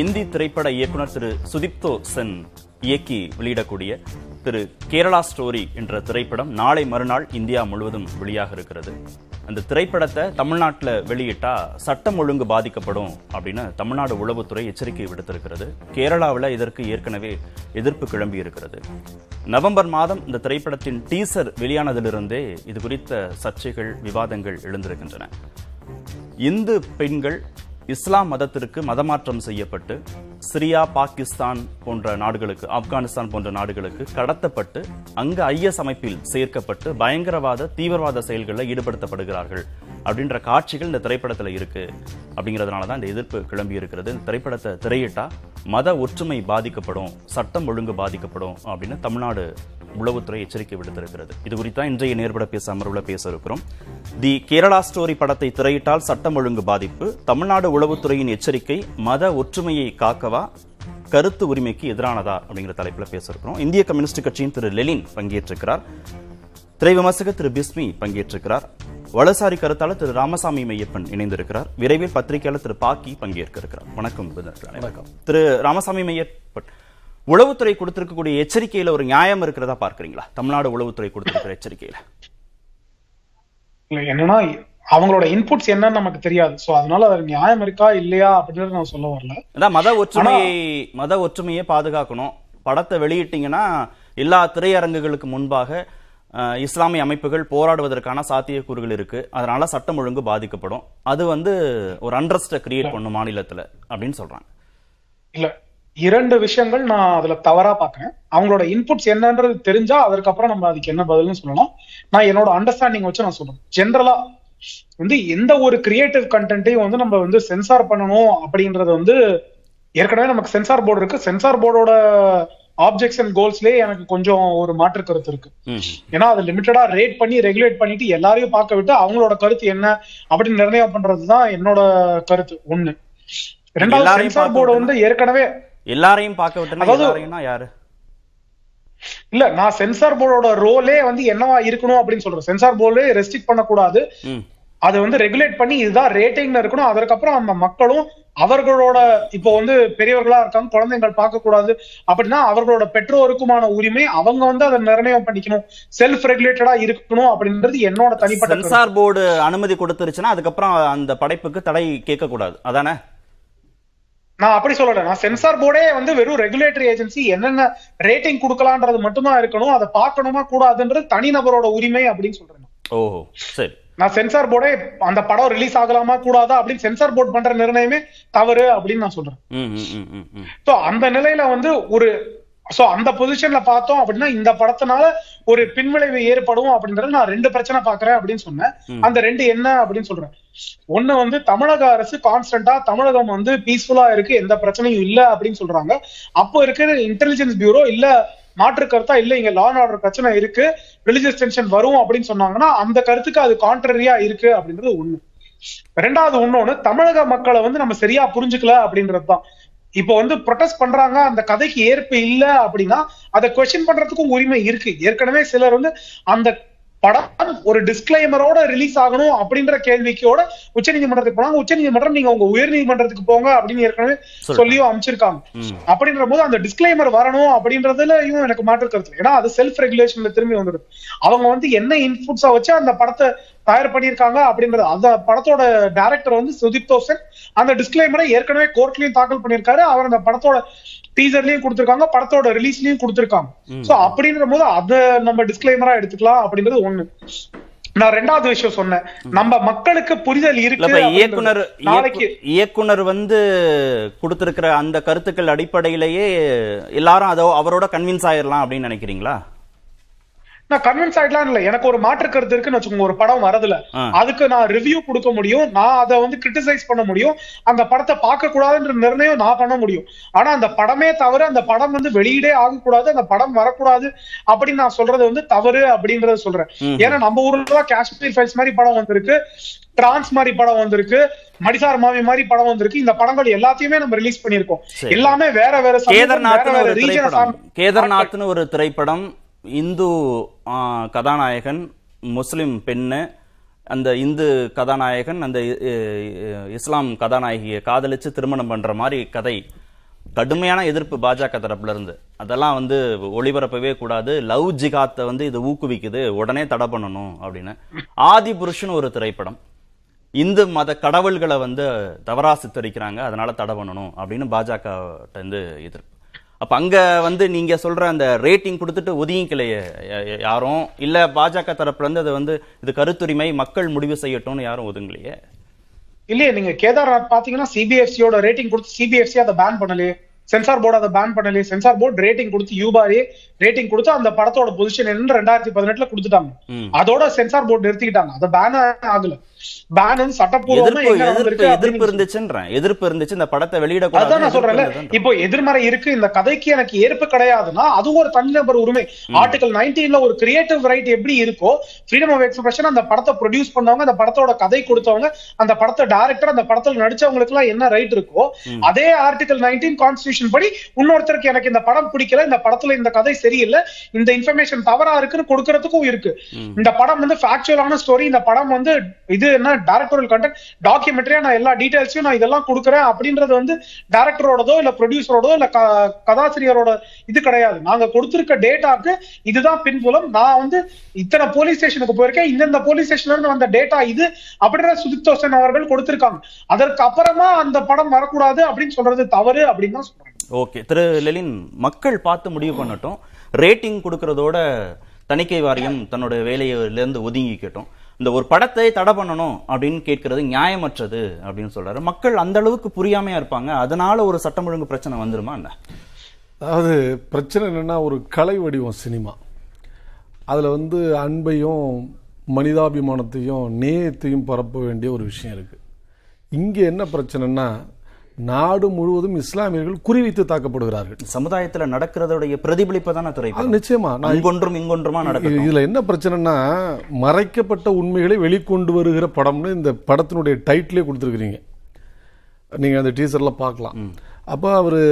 இந்தி திரைப்பட இயக்குனர் திரு சுதிப்தோ சென் இயக்கி வெளியிடக்கூடிய திரு கேரளா ஸ்டோரி என்ற திரைப்படம் நாளை மறுநாள் இந்தியா முழுவதும் வெளியாக இருக்கிறது. அந்த திரைப்படத்தை தமிழ்நாட்டில் வெளியிட்டா சட்டம் ஒழுங்கு பாதிக்கப்படும் அப்படின்னு தமிழ்நாடு உளவுத்துறை எச்சரிக்கை விடுத்திருக்கிறது. கேரளாவில் இதற்கு ஏற்கனவே எதிர்ப்பு கிளம்பி இருக்கிறது. நவம்பர் மாதம் இந்த திரைப்படத்தின் டீசர் வெளியானதிலிருந்தே இது குறித்த சர்ச்சைகள் விவாதங்கள் எழுந்திருக்கின்றன. இந்து பெண்கள் இஸ்லாம் மதத்திற்கு மதமாற்றம் செய்யப்பட்டு சிரியா பாகிஸ்தான் போன்ற நாடுகளுக்கு ஆப்கானிஸ்தான் போன்ற நாடுகளுக்கு கடத்தப்பட்டு அங்கு ஐஎஸ் அமைப்பில் சேர்க்கப்பட்டு பயங்கரவாத தீவிரவாத செயல்களில் ஈடுபடுத்தப்படுகிறார்கள். அப்படின்ற காட்சிகள் இந்த திரைப்படத்தில் இருக்கு. அப்படிங்கிறதுனால தான் இந்த எதிர்ப்பு கிளம்பி இருக்கிறது. இந்த திரைப்படத்தை திரையிட்டா மத ஒற்றுமை பாதிக்கப்படும் சட்டம் ஒழுங்கு பாதிக்கப்படும் அப்படின்னு தமிழ்நாடு உளவுத்துறை எச்சரிக்கை விடுத்திருக்கிறது. இது குறித்தா இன்றைய நேர்பட பேச அமர்வுல பேச இருக்கிறோம். தி கேரளா ஸ்டோரி படத்தை திரையிட்டால் சட்டம் ஒழுங்கு பாதிப்பு. தமிழ்நாடு உளவுத்துறையின் எச்சரிக்கை மத ஒற்றுமையை காக்கவா? கருத்து உரிமைக்கு எதிரானதா? அப்படிங்கிற தலைப்புல பேச இருக்கிறோம். இந்திய கம்யூனிஸ்ட் கட்சியின் திரு லெலின் பங்கேற்றிருக்கிறார். திரை விமர்சகர் திரு பிஸ்மி பங்கேற்றிருக்கிறார். வலசாரி கருத்தாளர் திரு ராமசாமி மையப்பன் இணைந்திருக்கிறார். விரைவில் பத்திரிகையாளர் திரு பாக்கி பங்கேற்க இருக்கிறார். வணக்கம் வணக்கம். திரு ராமசாமி மையப்பன். உளவுத்துறை கொடுத்திருக்கக்கூடிய எச்சரிக்கையில ஒரு நியாயம் இருக்கிறதா பார்க்கறீங்களா? தமிழ்நாடு உளவுத்துறை கொடுத்திருக்கிற எச்சரிக்கையில. என்னன்னா அவங்களோட இன்புட்ஸ் என்னன்னு நமக்கு தெரியாது. சோ அதனால அது நியாயம் இருக்கா இல்லையா அப்படின்றது நான் சொல்ல வரல. அதான் மத ஒற்றுமையை மத ஒற்றுமையை பாதுகாக்கணும். படத்தை வெளியிட்டீங்கன்னா எல்லா திரையரங்குகளுக்கு முன்பாக இஸ்லாமிய அமைப்புகள் போராடுவதற்கான சாத்தியக்கூறுகள் இருக்கு. அதனால சட்டம் ஒழுங்கு பாதிக்கப்படும். அது வந்து ஒரு அண்ட்ரஸ்ட கிரியேட் பண்ணும் மாநிலத்துல அப்படின்னு சொல்றாங்க. இல்ல இரண்டு விஷயங்கள் நான் அதுல தவறா பாக்குறேன் அவங்களோட இன்புட்ஸ் என்னன்றது தெரிஞ்சா அதற்கப்புறம் நம்ம அதுக்கு என்ன பதில்னு சொல்லலாம். நான் என்னோட அண்டர்ஸ்டாண்டிங் வச்சு நான் சொல்றேன். ஜென்ரலா வந்து எந்த ஒரு கிரியேட்டிவ் கண்டென்ட்டையும் வந்து நம்ம வந்து சென்சார் பண்ணணும் அப்படின்றது வந்து ஏற்கனவே நமக்கு சென்சார் போர்டு இருக்கு. சென்சார் போர்டோட ஆப்ஜெக்ட்ஸ் கோல்ஸ்லயே எனக்கு கொஞ்சம் ஒரு மாற்று கருத்து இருக்கு. ஏன்னா அதை லிமிட்டடா ரேட் பண்ணி ரெகுலேட் பண்ணிட்டு எல்லாரையும் பார்க்க விட்டு அவங்களோட கருத்து என்ன அப்படின்னு நிர்ணயம் பண்றதுதான் என்னோட கருத்து. ஒண்ணு. ரெண்டாவது சென்சார் போர்டு வந்து ஏற்கனவே எல்லாரையும் பார்க்க விட்டுனா யாரு? இல்ல நான் சென்சார் போர்டோட ரோலே வந்து என்னவா இருக்கணும் அப்படின்னு சொல்றேன். சென்சார் போர்டே ரெஸ்ட்ரிக்ட் பண்ணக்கூடாது. அதை வந்து ரெகுலேட் பண்ணி இதுதான் ரேட்டிங்ல இருக்கணும். அதற்கப்புறம் நம்ம மக்களும் அவர்களோட இப்போ வந்து பெரியவர்களா இருக்காங்க குழந்தைகள் பார்க்க கூடாது அப்படின்னா அவர்களோட பெற்றோருக்குமான உரிமை அவங்க வந்து அதை நிர்ணயம் பண்ணிக்கணும். செல்ஃப் ரெகுலேட்டடா இருக்கணும் அப்படின்றது என்னோட தனிப்பட்ட. சென்சார் போர்டு அனுமதி கொடுத்துருச்சுன்னா அதுக்கப்புறம் அந்த படைப்புக்கு தடை கேட்க கூடாது அதானே? நான் அப்படி சொல்லல. நான் சென்சார் போர்டே வந்து வெறும் ரெகுலேட்டரி ஏஜென்சி என்னென்ன ரேட்டிங் கொடுக்கலான்றது மட்டும்தான் இருக்கணும். அதை பார்க்கணுமா கூடாதுன்றது தனிநபரோட உரிமை அப்படின்னு சொல்றேன். ஓஹோ சரி. நான் சென்சார் போர்டே அந்த படம் ரிலீஸ் ஆகலாமா கூடாதா அப்படின்னு சென்சார் போர்டு பண்ற நிர்ணயமே தவறு அப்படின்னு நான் சொல்றேன். அந்த நிலையில வந்து ஒரு சோ அந்த பொசிஷன்ல பார்த்தோம் அப்படின்னா இந்த படத்தினால ஒரு பின்விளைவு ஏற்படும் அப்படின்றத நான் ரெண்டு பிரச்சனை பாக்குறேன் அப்படின்னு சொன்னேன். அந்த ரெண்டு என்ன அப்படின்னு சொல்றேன். ஒண்ணு வந்து தமிழக அரசு கான்ஸ்டன்டா தமிழகம் வந்து பீஸ்ஃபுல்லா இருக்கு எந்த பிரச்சனையும் இல்ல அப்படின்னு சொல்றாங்க. அப்போ இருக்கிற இன்டெலிஜென்ஸ் பியூரோ இல்ல மாற்று கருத்தா இல்ல இங்க லா அண்ட் ஆர்டர் பிரச்சனை இருக்கு ரிலிஜியஸ் டென்ஷன் வரும் அப்படின்னு சொன்னாங்கன்னா அந்த கருத்துக்கு அது கான்ட்ரரியா இருக்கு அப்படின்றது ஒண்ணு. ரெண்டாவது இன்னொன்னு தமிழக மக்களை வந்து நம்ம சரியா புரிஞ்சுக்கல அப்படின்றதுதான். இப்போ வந்து ப்ரொடெஸ்ட் பண்றாங்க அந்த கதைக்கு ஏற்பு இல்ல அப்படின்னா அதை கொஸ்டின் பண்றதுக்கும் உரிமை இருக்கு. ஏற்கனவே சிலர் வந்து அந்த படம் ஒரு டிஸ்கிளைமரோட ரிலீஸ் ஆகணும் அப்படின்ற கேள்விக்கோட உச்சநீதிமன்றத்துக்கு போனாங்க உச்சநீதிமன்றம் நீங்க உங்க உயர் நீதிமன்றத்துக்கு போங்க அப்படின்னு ஏற்கனவே. சொல்லியும் அமைச்சிருக்காங்க. அப்படின்ற போது அந்த டிஸ்கிளைமர் வரணும் அப்படின்றதுலயும் எனக்கு மாற்று கருத்து. ஏன்னா அது செல்ஃப் ரெகுலேஷன்ல திரும்பி வந்துடுது அவங்க வந்து என்ன இன்புட்ஸா வச்சு அந்த படத்தை தயார் பண்ணியிருக்காங்க அப்படின்றது அந்த படத்தோட டைரக்டர் வந்து சுதீப் தோசன் அந்த டிஸ்கிளைமரை ஏற்கனவே கோர்ட்லயும் தாக்கல் பண்ணியிருக்காரு அவர் அந்த படத்தோட டீசர்லயும் கொடுத்திருக்காங்க படத்தோட ரிலீஸ்லயும் கொடுத்திருக்காங்க. சோ அப்படின்ற போது அதை நம்ம டிஸ்கிளைமரா எடுத்துக்கலாம் அப்படின்றது ஒண்ணு. நான் ரெண்டாவது விஷயம் சொன்னேன். நம்ம மக்களுக்கு புரிதல் இருக்கு. இயக்குனர் நாளைக்கு இயக்குனர் வந்து கொடுத்திருக்கிற அந்த கருத்துக்கள் அடிப்படையிலேயே எல்லாரும் அதோ அவரோட கன்வின்ஸ் ஆயிரலாம் அப்படின்னு நினைக்கிறீங்களா? நான் கன்வின்ஸ் ஆயிடலாம் இல்ல. எனக்கு ஒரு மாற்று கருத்து இருக்குன்னு வச்சுக்கோங்க. ஒரு படம் வரதுல. அதுக்கு நான் ரிவ்யூ கொடுக்க முடியும். நான் அதை வந்து கிரிட்டிசைஸ் பண்ண முடியும். அந்த படத்தை பார்க்க கூடாதுன்ற நிர்ணயம் நான் பண்ண முடியும். ஆனா அந்த படமே தவறு. அந்த படம் வந்து வெளியீடே ஆகக்கூடாது. அந்த படம் வரக்கூடாது அப்படின்னு நான் சொல்றது வந்து தவறு அப்படின்றத சொல்றேன். ஏன்னா நம்ம ஊர்ல தான் காஷ்மீர் ஃபைல்ஸ் மாதிரி படம் வந்திருக்கு. டிரான்ஸ் மாதிரி படம் வந்திருக்கு. மடிசார் மாமி மாதிரி படம் வந்திருக்கு. இந்த படங்கள் எல்லாத்தையுமே நம்ம ரிலீஸ் பண்ணிருக்கோம். எல்லாமே வேற வேற கேதர்நாத்னு ஒரு திரைப்படம். கேதர்நாத்னு ஒரு திரைப்படம். இந்து கதாநாயகன் முஸ்லிம் பெண்ணு அந்த இந்து கதாநாயகன் அந்த இஸ்லாம் கதாநாயகியை காதலித்து திருமணம் பண்ணுற மாதிரி கதை. கடுமையான எதிர்ப்பு பாஜக தரப்புல இருந்து அதெல்லாம் வந்து ஒளிபரப்பவே கூடாது. லவ் ஜிகாத்தை வந்து இது ஊக்குவிக்குது. உடனே தடை பண்ணணும் அப்படின்னு. ஆதி புருஷன் ஒரு திரைப்படம். இந்து மத கடவுள்களை வந்து தவறா சித்தரிக்கிறாங்க. அதனால தடை பண்ணணும் அப்படின்னு பாஜக இருந்து எதிர்ப்பு. அப்ப அங்க வந்து நீங்க சொல்ற அந்த ரேட்டிங் கொடுத்துட்டு ஒதுங்கிக்கலையே யாரும்? இல்ல பாஜக தரப்புலேருந்து அது வந்து இது கருத்துரிமை மக்கள் முடிவு செய்யட்டும்னு யாரும் ஒதுங்கலையே? இல்லையே நீங்க கேதார்நாத் பாத்தீங்கன்னா சிபிஎஃப்சியோட ரேட்டிங் கொடுத்து சிபிஎஃப்சி அதை பேன் பண்ணலையே. சென்சார் போர்டு அதை பேன் பண்ணலையே. சென்சார் போர்டு ரேட்டிங் கொடுத்து யூபாரே ரேட்டிங் கொடுத்து அந்த படத்தோட பொசிஷன் என்ன ரெண்டாயிரத்தி பதினெட்டுல கொடுத்துட்டாங்க. அதோட சென்சார் போர்டு நிறுத்திக்கிட்டாங்க. அது பேன் ஆகல. பேன் சட்டப்பூர்வமா எதிர்ப்பு இருந்துச்சுன்றேன். எதிர்ப்பு இருந்துச்சு இந்த படத்தை அதான் நான் சொல்றேன்ல. இப்போ எதிர்மறை இருக்கு. இந்த கதைக்கு எனக்கு ஏற்பு கிடையாதுன்னா அது ஒரு தனிநபர் உரிமை. ஆர்டிகல் நைன்டீன்ல ஒரு கிரியேட்டிவ் ரைட் எப்படி இருக்கோ ஃப்ரீடம் ஆஃப் எக்ஸ்பிரஷன் அந்த படத்தை ப்ரொடியூஸ் பண்ணவங்க அந்த படத்தோட கதை கொடுத்தவங்க அந்த படத்தை டைரக்டர் அந்த படத்துல நடிச்சவங்களுக்கு எல்லாம் என்ன ரைட் இருக்கோ அதே ஆர்டிகல் நைன்டீன் கான்ஸ்டியூஷன் படி இன்னொருத்தருக்கு எனக்கு இந்த படம் பிடிக்கல இந்த படத்துல இந்த கதை சரியில்லை இந்த இன்ஃபர்மேஷன் தவறா இருக்குன்னு கொடுக்கறதுக்கும் இருக்கு. இந்த படம் வந்து ஃபேக்சுவலான ஸ்டோரி இந்த படம் வந்து இது என்ன டைரக்டோரியல் கண்டென்ட் டாக்குமெண்ட்ரியா நான் எல்லா டீடைல்ஸையும் நான் இதெல்லாம் கொடுக்குறேன் அப்படின்றது வந்து டைரக்டரோடதோ இல்ல ப்ரொடியூசரோடதோ இல்ல கதாசிரியரோட இது கிடையாது. நாங்க கொடுத்திருக்க டேட்டாக்கு இதுதான் பின்புலம். நான் வந்து இத்தனை போலீஸ் ஸ்டேஷனுக்கு போயிருக்கேன் இந்தந்த போலீஸ் ஸ்டேஷன்ல இருந்து வந்த டேட்டா இது அப்படின்ற சுதிக் தோசன் அவர்கள் கொடுத்திருக்காங்க. அதற்கு அப்புறமா அந்த படம் வரக்கூடாது அப்படின்னு சொல்றது தவறு அப்படின்னு தான் சொல்றேன் ஓகே. திரு லெலின் மக்கள் பார்த்து முடிவு பண்ணட்டும். ரேட்டிங் கொடுக்கறதோட தணிக்கை வாரியம் தன்னோட வேலையிலேருந்து ஒதுங்கிக்கட்டும். இந்த ஒரு படத்தை தடை பண்ணணும் அப்படின்னு கேட்கறது நியாயமற்றது அப்படின்னு சொல்றாரு. மக்கள் அந்த அளவுக்கு புரியாமையா இருப்பாங்க. அதனால ஒரு சட்டம் ஒழுங்கு பிரச்சனை வந்துருமா என்ன? அதாவது பிரச்சனை என்னன்னா ஒரு கலை வடிவம் சினிமா. அதில் வந்து அன்பையும் மனிதாபிமானத்தையும் நேயத்தையும் பரப்ப வேண்டிய ஒரு விஷயம் இருக்கு. இங்கே என்ன பிரச்சனைன்னா நாடு முழுவதும் இஸ்லாமியர்கள் குறிவைத்து தாக்கப்படுகிறார்கள். சமுதாயத்துல நடக்கிறதுடைய பிரதிபலிப்பை தானே திரைப்படம் நிச்சயமா. நான் அங்கொன்றும் இங்கொன்றுமா நடக்கும் இதுல என்ன பிரச்சனைனா மறைக்கப்பட்ட உண்மைகளை வெளிக்கொண்டு வருகிற படம்னு இந்த படத்தினுடைய டைட்டிலே கொடுத்துருக்கீங்க நீங்க அந்த டீசர்ல பார்க்கலாம். அப்ப அவரு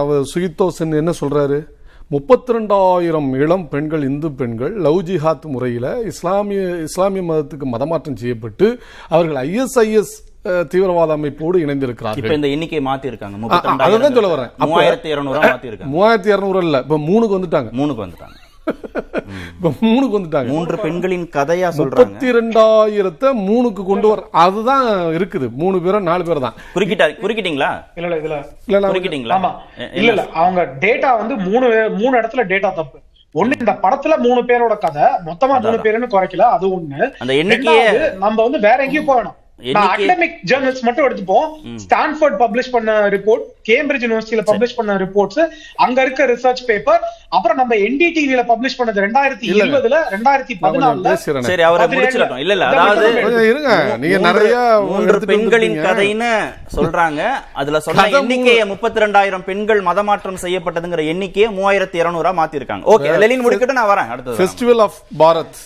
அவர் சுகித்தோ சென் என்ன சொல்றாரு? முப்பத்தி ரெண்டாயிரம் இளம் பெண்கள் இந்து பெண்கள் லவ் ஜிஹாத் முறையில இஸ்லாமிய இஸ்லாமிய மதத்துக்கு மதமாற்றம் செய்யப்பட்டு அவர்கள் ஐஎஸ்ஐஎஸ் தீவிரவாத அமைப்போடு இணைந்திருக்கிறார்கள். இப்ப இந்த எண்ணிக்கையை மாத்தி இருக்காங்க அ- அ- அதுதான் சொல்ல வரேன். மூவாயிரத்தி இருநூறா மாத்தி இருக்காங்க மூவாயிரத்தி இருநூறு இல்ல இப்ப மூணுக்கு வந்துட்டாங்க. மூணுக்கு வந்துட்டாங்க. இப்ப மூணுக்கு வந்துட்டாங்க. மூன்று பெண்களின் கதையா சொல்றாங்க. முப்பத்தி ரெண்டாயிரத்தை மூணுக்கு கொண்டு வர அதுதான் இருக்குது. மூணு பேரும் நாலு பேர் தான். குறுக்கிட்டா குறுக்கிட்டீங்களா? இல்ல இல்ல இதுல இல்ல நான் குறுக்கிட்டீங்களா? இல்ல இல்ல. அவங்க டேட்டா வந்து மூணு மூணு இடத்துல டேட்டா தப்பு. ஒண்ணு இந்த படத்துல மூணு பேரோட கதை மொத்தமா மூணு பேருன்னு குறைக்கல அது ஒண்ணு. அந்த எண்ணிக்கையே நம்ம வந்து வேற எங்கேயும் போக வேணாம் நான் எண்ணிக்கை- அகடமிக் ஜேர்னல்ஸ் மட்டும் எடுத்துப்போம். ஸ்டான்ஃபோர்ட் பப்ளிஷ் பண்ண ரிப்போர்ட் கேம்பிரிட்ஜ் யூனிவர்சிட்டியில பப்ளிஷ் பண்ண ரிப்போர்ட்ஸ் அங்க இருக்க ரிசர்ச் பேப்பர் அப்புறம் நம்ம என்டிடிவில பப்ளிஷ் பண்ணது ரெண்டாயிரத்தி. இருபதுல ரெண்டாயிரத்தி பதினாலுல. சரி அவரை. முடிச்சிடட்டும். இல்ல இல்ல அதாவது இருங்க. நீங்க நிறைய மூன்று பெண்களின். கதைன்னு சொல்றாங்க. அதுல சொன்ன எண்ணிக்கையை முப்பத்தி ரெண்டாயிரம் பெண்கள் மதமாற்றம் செய்யப்பட்டதுங்கிற எண்ணிக்கையை மூவாயிரத்தி இருநூறா மாத்தி இருக்காங்க ஓகே லெலின் முடிக்கிட்டு நான் வரேன். அடுத்தது. வரேன். ஃபெஸ்டிவல் ஆஃப் பாரத்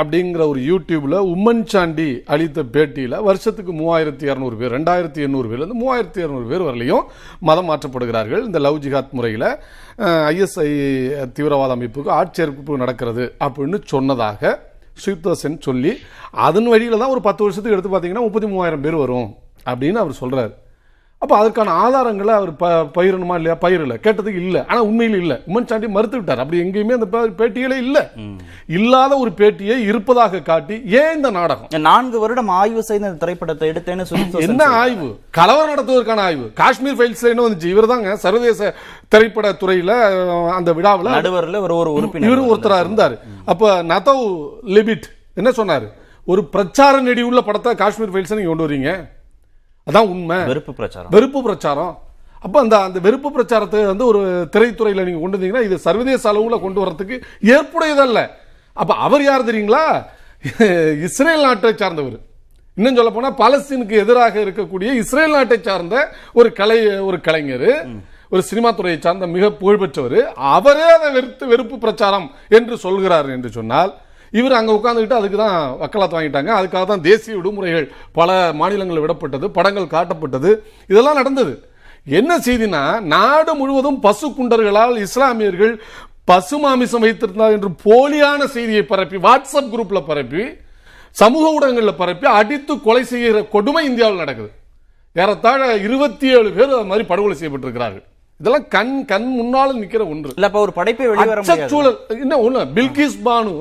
அப்படிங்கிற ஒரு யூடியூப்ல உம்மன் சாண்டி அளித்த பேட்டியில வருஷத்துக்கு மூவாயிரத்தி இரநூறு பேர் ரெண்டாயிரத்தி எண்ணூறு பேர்ல இருந்து மூவாயிரத்தி இரநூறு பேர் வரலையும் மதம் மாற்றப்படுகிறார்கள். இந்த லவ் ஜிஹாத் முறையில ஐஎஸ்ஐ தீவிரவாத அமைப்புக்கு ஆட்சேர்ப்பு நடக்கிறது அப்படின்னு சொன்னதாக சுயுக்தா சென் சொல்லி அதன் வழியில தான் ஒரு பத்து வருஷத்துக்கு எடுத்து பார்த்தீங்கன்னா முப்பத்தி மூவாயிரம் பேர் வரும் அப்படின்னு அவர் சொல்றாரு. அப்ப அதற்கான ஆதாரங்களை அவர் ப பயிரணுமா இல்லையா? பயிரல கேட்டதுக்கு இல்ல. ஆனா உண்மையில் இல்ல. உம்மன் சாண்டி மறுத்து விட்டார். அப்படி எங்கேயுமே அந்த பேட்டிகளே இல்ல. இல்லாத ஒரு பேட்டியை இருப்பதாக காட்டி ஏன் இந்த நாடகம்? நான்கு வருடம் ஆய்வு செய்த இந்த திரைப்படத்தை எடுத்தேன்னு சொல்லி என்ன ஆய்வு? கலவரம் நடத்துவதற்கான ஆய்வு. காஷ்மீர் ஃபைல்ஸ்ல என்ன வந்துச்சு? இவர் தாங்க சர்வதேச திரைப்பட துறையில அந்த விழாவில் நடுவர்ல ஒரு ஒரு உறுப்பினர் இவரும் ஒருத்தரா இருந்தாரு. அப்ப நதவ் லிபிட் என்ன சொன்னாரு? ஒரு பிரச்சார நெடி உள்ள படத்தை காஷ்மீர் ஃபைல்ஸ் நீங்க கொண்டு வரீங்க. அதான் உண்மை. வெறுப்பு பிரச்சாரம். வெறுப்பு பிரச்சாரம். அப்ப அந்த அந்த வெறுப்பு பிரச்சாரத்தை வந்து ஒரு திரைத்துறையில நீங்க கொண்டு வந்தீங்கன்னா இது சர்வதேச அளவுல கொண்டு வரதுக்கு ஏற்புடையதல்ல. அப்ப அவர் யார் தெரியுங்களா? இஸ்ரேல் நாட்டை சார்ந்தவர். இன்னும் சொல்ல போனா பாலஸ்தீனுக்கு எதிராக இருக்கக்கூடிய இஸ்ரேல் நாட்டை சார்ந்த ஒரு கலை ஒரு கலைஞர் ஒரு சினிமா துறையை சார்ந்த மிக புகழ்பெற்றவர். அவரே அதை வெறுத்து வெறுப்பு பிரச்சாரம் என்று சொல்கிறார் என்று சொன்னால் இவர் அங்க உட்கார்ந்துகிட்டு அதுக்கு தான் வக்கலாத்து வாங்கிட்டாங்க. அதுக்காக தான் தேசிய விடுமுறைகள் பல மாநிலங்களில் விடப்பட்டது படங்கள் காட்டப்பட்டது. இதெல்லாம் நடந்தது. என்ன செய்தினா நாடு முழுவதும் பசு குண்டர்களால் இஸ்லாமியர்கள் பசு மாமிசம் வைத்திருந்தார் என்று போலியான செய்தியை பரப்பி வாட்ஸ்அப் குரூப்ல பரப்பி சமூக ஊடகங்களில் பரப்பி அடித்து கொலை செய்கிற கொடுமை இந்தியாவில் நடக்குது. ஏறத்தாழ இருபத்தி ஏழு பேர் அது மாதிரி படுகொலை செய்யப்பட்டிருக்கிறார்கள். இதெல்லாம் கண் கண் முன்னால நிக்கிற ஒன்று. இல்ல அப்ப ஒரு படைப்பை வெளிவர அச்சச்சூழல் என்ன ஒண்ணு? பில்கிஸ் பானு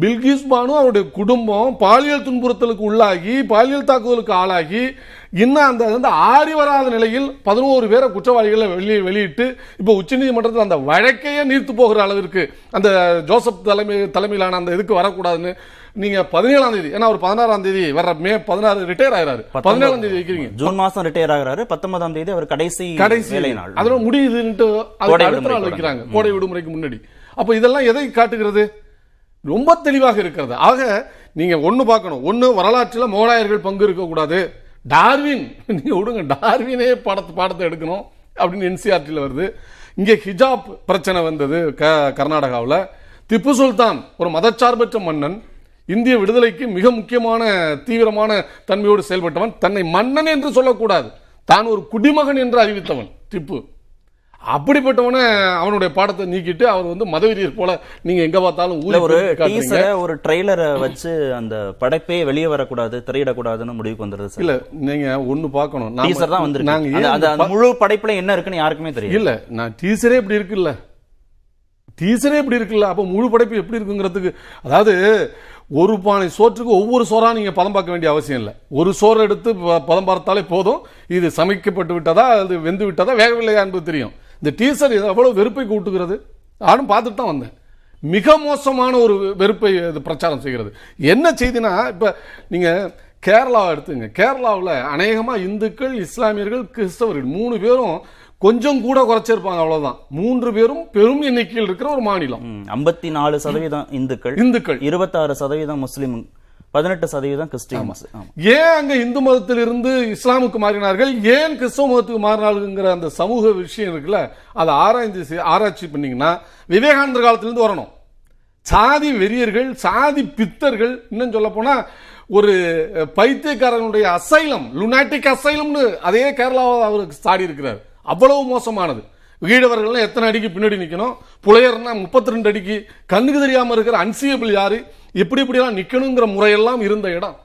பில்கிஸ் பானு அவருடைய குடும்பம் பாலியல் துன்புறுத்தலுக்கு உள்ளாகி பாலியல் தாக்குதலுக்கு ஆளாகி இன்னும் அந்த வந்து ஆறி வராத நிலையில் பதினோரு பேரை குற்றவாளிகளை வெளியே வெளியிட்டு இப்போ உச்சநீதிமன்றத்தில் அந்த வழக்கையே நீர்த்து போகிற அளவிற்கு அந்த ஜோசப் தலைமை தலைமையிலான அந்த இதுக்கு வரக்கூடாதுன்னு நீங்க பதினேழாம் தேதி ஏன்னா ஒரு பதினாறாம் தேதி வர்ற மே பதினாறு ரிட்டையர் ஆகிறாரு பதினேழாம் தேதி வைக்கிறீங்க. ஜூன் மாசம் ரிட்டையர் ஆகுறாரு. பத்தொன்பதாம் தேதி அவர் கடைசி கடைசி நாள். அதோட முடியுதுன்ட்டு அடுத்த நாள் வைக்கிறாங்க. கோடை விடுமுறைக்கு முன்னாடி. அப்ப இதெல்லாம் எதை காட்டுகிறது? ரொம்ப தெளிவாக இருக்கிறது. ஆக நீங்கள் ஒன்று பார்க்கணும். ஒன்று வரலாற்றில் மோகலாயர்கள் பங்கு இருக்கக்கூடாது. டார்வின் நீங்கள் விடுங்க. டார்வினே பாடத்து பாடத்தை எடுக்கணும் அப்படின்னு என்சிஆர்டியில் வருது. இங்கே ஹிஜாப் பிரச்சனை வந்தது க கர்நாடகாவில். திப்பு சுல்தான் ஒரு மதச்சார்பற்ற மன்னன். இந்திய விடுதலைக்கு மிக முக்கியமான தீவிரமான தன்மையோடு செயல்பட்டவன். தன்னை மன்னன் என்று சொல்லக்கூடாது. தான் ஒரு குடிமகன் என்று அறிவித்தவன் திப்பு. அப்படிப்பட்டவன அவனுடைய பாடத்தை நீக்கிட்டு அவர் வந்து மதவெறியர் போல நீங்க எங்க பார்த்தாலும் ஒரு. டீசரை ஒரு ட்ரெய்லரை வச்சு அந்த படைப்பே வெளியே வரக்கூடாது திரையிடக்கூடாதுன்னு முடிவுக்கு வந்துருது இல்ல நீங்க ஒண்ணு பார்க்கணும். டீசர் தான் வந்திருக்கு. நாங்க அந்த- முழு படைப்புல என்ன இருக்குன்னு யாருக்குமே தெரியும் இல்ல நான் டீசரே இப்படி இருக்குல்ல. டீசரே இப்படி இருக்குல்ல. அப்ப முழு படைப்பு எப்படி இருக்குங்கிறதுக்கு அதாவது ஒரு பானை சோற்றுக்கு ஒவ்வொரு சோறா நீங்க பதம் பார்க்க வேண்டிய அவசியம் இல்லை. ஒரு சோறு எடுத்து பதம் பார்த்தாலே போதும். இது சமைக்கப்பட்டு விட்டதா அது வெந்து விட்டதா வேகவில்லையா என்பது தெரியும். இந்த டீசர் எவ்வளவு வெறுப்பை கூட்டுகிறது? நானும் பார்த்துட்டு தான் வந்தேன். மிக மோசமான ஒரு வெறுப்பை இது பிரச்சாரம் செய்கிறது. என்ன செய்தினா இப்ப நீங்க கேரளாவை எடுத்துங்க. கேரளாவில் அநேகமா இந்துக்கள் இஸ்லாமியர்கள் கிறிஸ்தவர்கள் மூணு பேரும் கொஞ்சம் கூட குறைச்சிருப்பாங்க அவ்வளவுதான். மூன்று பேரும் பெரும் எண்ணிக்கையில் இருக்கிற ஒரு மாநிலம். ஐம்பத்தி நாலு சதவீதம் இந்துக்கள் இந்துக்கள். இருபத்தாறு சதவீதம் முஸ்லிம் பதினெட்டு சதவீதம் கிறிஸ்டியன்ஸ். ஏன் அங்க இந்து மதத்திலிருந்து இஸ்லாமுக்கு மாறினார்கள்? ஏன் கிறிஸ்தவ மதத்துக்கு மாறினார்கள்ங்கிற அந்த சமூக விஷயம் இருக்குல்ல அதை ஆராய்ந்து ஆராய்ச்சி பண்ணீங்கன்னா விவேகானந்தர் காலத்திலிருந்து வரணும். சாதி வெறியர்கள் சாதி பித்தர்கள் இன்னும் சொல்ல போனா ஒரு பைத்தியக்காரனுடைய அசைலம் லுனாட்டிக் அசைலம்னு அதே கேரளாவை அவருக்கு சாடி இருக்கிறார். அவ்வளவு மோசமானது. ஈழவர்கள் எத்தனை அடிக்கு பின்னாடி நிக்கணும்? புலையர்னா முப்பத்தி ரெண்டு அடிக்கு கண்ணுக்கு தெரியாம இருக்கிற அன்சியபிள் யாரு? எப்படி இப்படிலாம் நிற்கணுங்கிற முறையெல்லாம் இருந்த இடம்.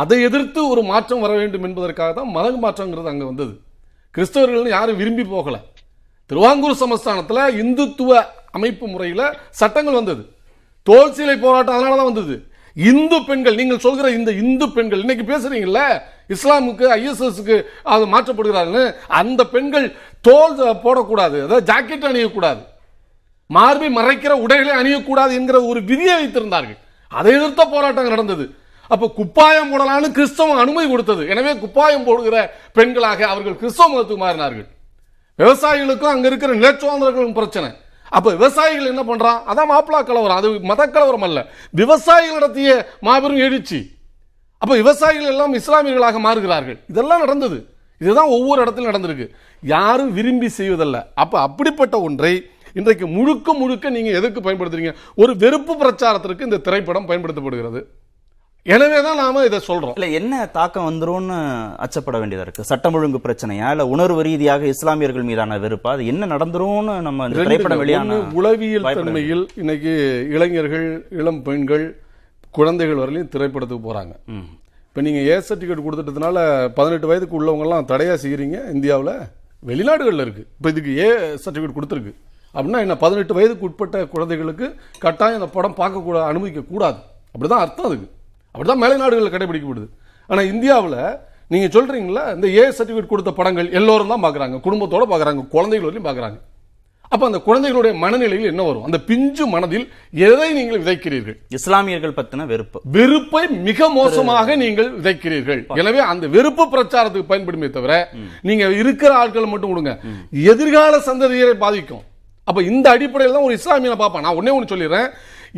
அதை எதிர்த்து ஒரு மாற்றம் வர வேண்டும் என்பதற்காக தான் மத மாற்றங்கிறது அங்கே வந்தது. கிறிஸ்தவர்கள் யாரும் விரும்பி போகலை. திருவாங்கூர் சமஸ்தானத்தில் இந்துத்துவ அமைப்பு முறையில் சட்டங்கள் வந்தது. தோல் சீலை போராட்டம் அதனால தான் வந்தது. இந்து பெண்கள் நீங்கள் சொல்கிற இந்த இந்து பெண்கள் இன்னைக்கு பேசுறீங்கல்ல இஸ்லாமுக்கு ஐஎஸ்எஸ்க்கு அது மாற்றப்படுகிறார்கள் அந்த பெண்கள் தோல் போடக்கூடாது அதாவது ஜாக்கெட் அணியக்கூடாது. மார்பை மறைக்கிற உடைகளை அணியக்கூடாது என்கிற ஒரு விதியை வைத்திருந்தார்கள். அதை எதிர்த்த போராட்டம் நடந்தது. அப்போ குப்பாயம் போடலான்னு கிறிஸ்தவம் அனுமதி கொடுத்தது. எனவே குப்பாயம் போடுகிற பெண்களாக அவர்கள் கிறிஸ்தவ மதத்துக்கு மாறினார்கள். விவசாயிகளுக்கும் அங்கே இருக்கிற நிலச்சுவாந்தர்களும் பிரச்சனை. அப்போ விவசாயிகள் என்ன பண்ணுறான் அதான் மாப்பிளா கலவரம். அது மத கலவரம் அல்ல. விவசாயிகள் நடத்திய மாபெரும் எழுச்சி. அப்போ விவசாயிகள் எல்லாம் இஸ்லாமியர்களாக மாறுகிறார்கள். இதெல்லாம் நடந்தது. இதுதான் ஒவ்வொரு இடத்துல நடந்திருக்கு. யாரும் விரும்பி செய்வதல்ல. அப்போ அப்படிப்பட்ட ஒன்றை இன்றைக்கு முழுக்க முழுக்க நீங்க எதுக்கு பயன்படுத்துறீங்க? ஒரு வெறுப்பு பிரச்சாரத்திற்கு இந்த திரைப்படம் பயன்படுத்தப்படுகிறது. எனவே தான் நாம இதை சொல்றோம். இல்ல என்ன தாக்கம் வந்துரும்னு அச்சப்பட வேண்டியதா இருக்கு? சட்டம் ஒழுங்கு பிரச்சனையா? இல்ல உணர்வு ரீதியாக இஸ்லாமியர்கள் மீதான வெறுப்பா? அது என்ன நடந்துரும்னு நம்ம இந்த திரைப்படம் வெளியான உளவியல் தன்மையில் இன்னைக்கு இளைஞர்கள் இளம் பெண்கள் குழந்தைகள் வரலையும் திரைப்படத்துக்கு போறாங்க. இப்போ நீங்க ஏ சர்டிஃபிகேட் கொடுத்துட்டதுனால பதினெட்டு வயதுக்கு உள்ளவங்க எல்லாம் தடையா செய்கிறீங்க இந்தியாவில்? வெளிநாடுகளில் இருக்கு. இப்போ இதுக்கு ஏ சர்டிஃபிகேட் கொடுத்துருக்கு. அப்படின்னா என்ன பதினெட்டு வயதுக்கு உட்பட்ட குழந்தைகளுக்கு கட்டாயம் இந்த படம் பார்க்கக்கூட அனுமதிக்க கூடாது. அப்படிதான் அர்த்தம் அதுக்கு. அப்படிதான் மேலை நாடுகளில் கடைபிடிக்கப்படுது. ஆனா இந்தியாவில் நீங்க சொல்றீங்களா இந்த ஏ சர்டிஃபிகேட் கொடுத்த படங்கள் எல்லோரும் தான் பார்க்கறாங்க. குடும்பத்தோட பார்க்கறாங்க குழந்தைகள் வரையும் பார்க்கறாங்க. அப்ப அந்த குழந்தைகளுடைய மனநிலையில் என்ன வரும்? அந்த பிஞ்சு மனதில் எதை நீங்கள் விதைக்கிறீர்கள்? இஸ்லாமியர்கள் பத்தின வெறுப்பு. வெறுப்பை மிக மோசமாக நீங்கள் விதைக்கிறீர்கள். எனவே அந்த வெறுப்பு பிரச்சாரத்துக்கு பயன்படுமே தவிர நீங்க இருக்கிற ஆட்களை மட்டும் விடுங்க எதிர்கால சந்ததியரை பாதிக்கும். அப்போ இந்த அடிப்படையில் தான் ஒரு இஸ்லாமியனை பார்ப்பேன். நான் ஒன்றே ஒன்று சொல்லிடுறேன்.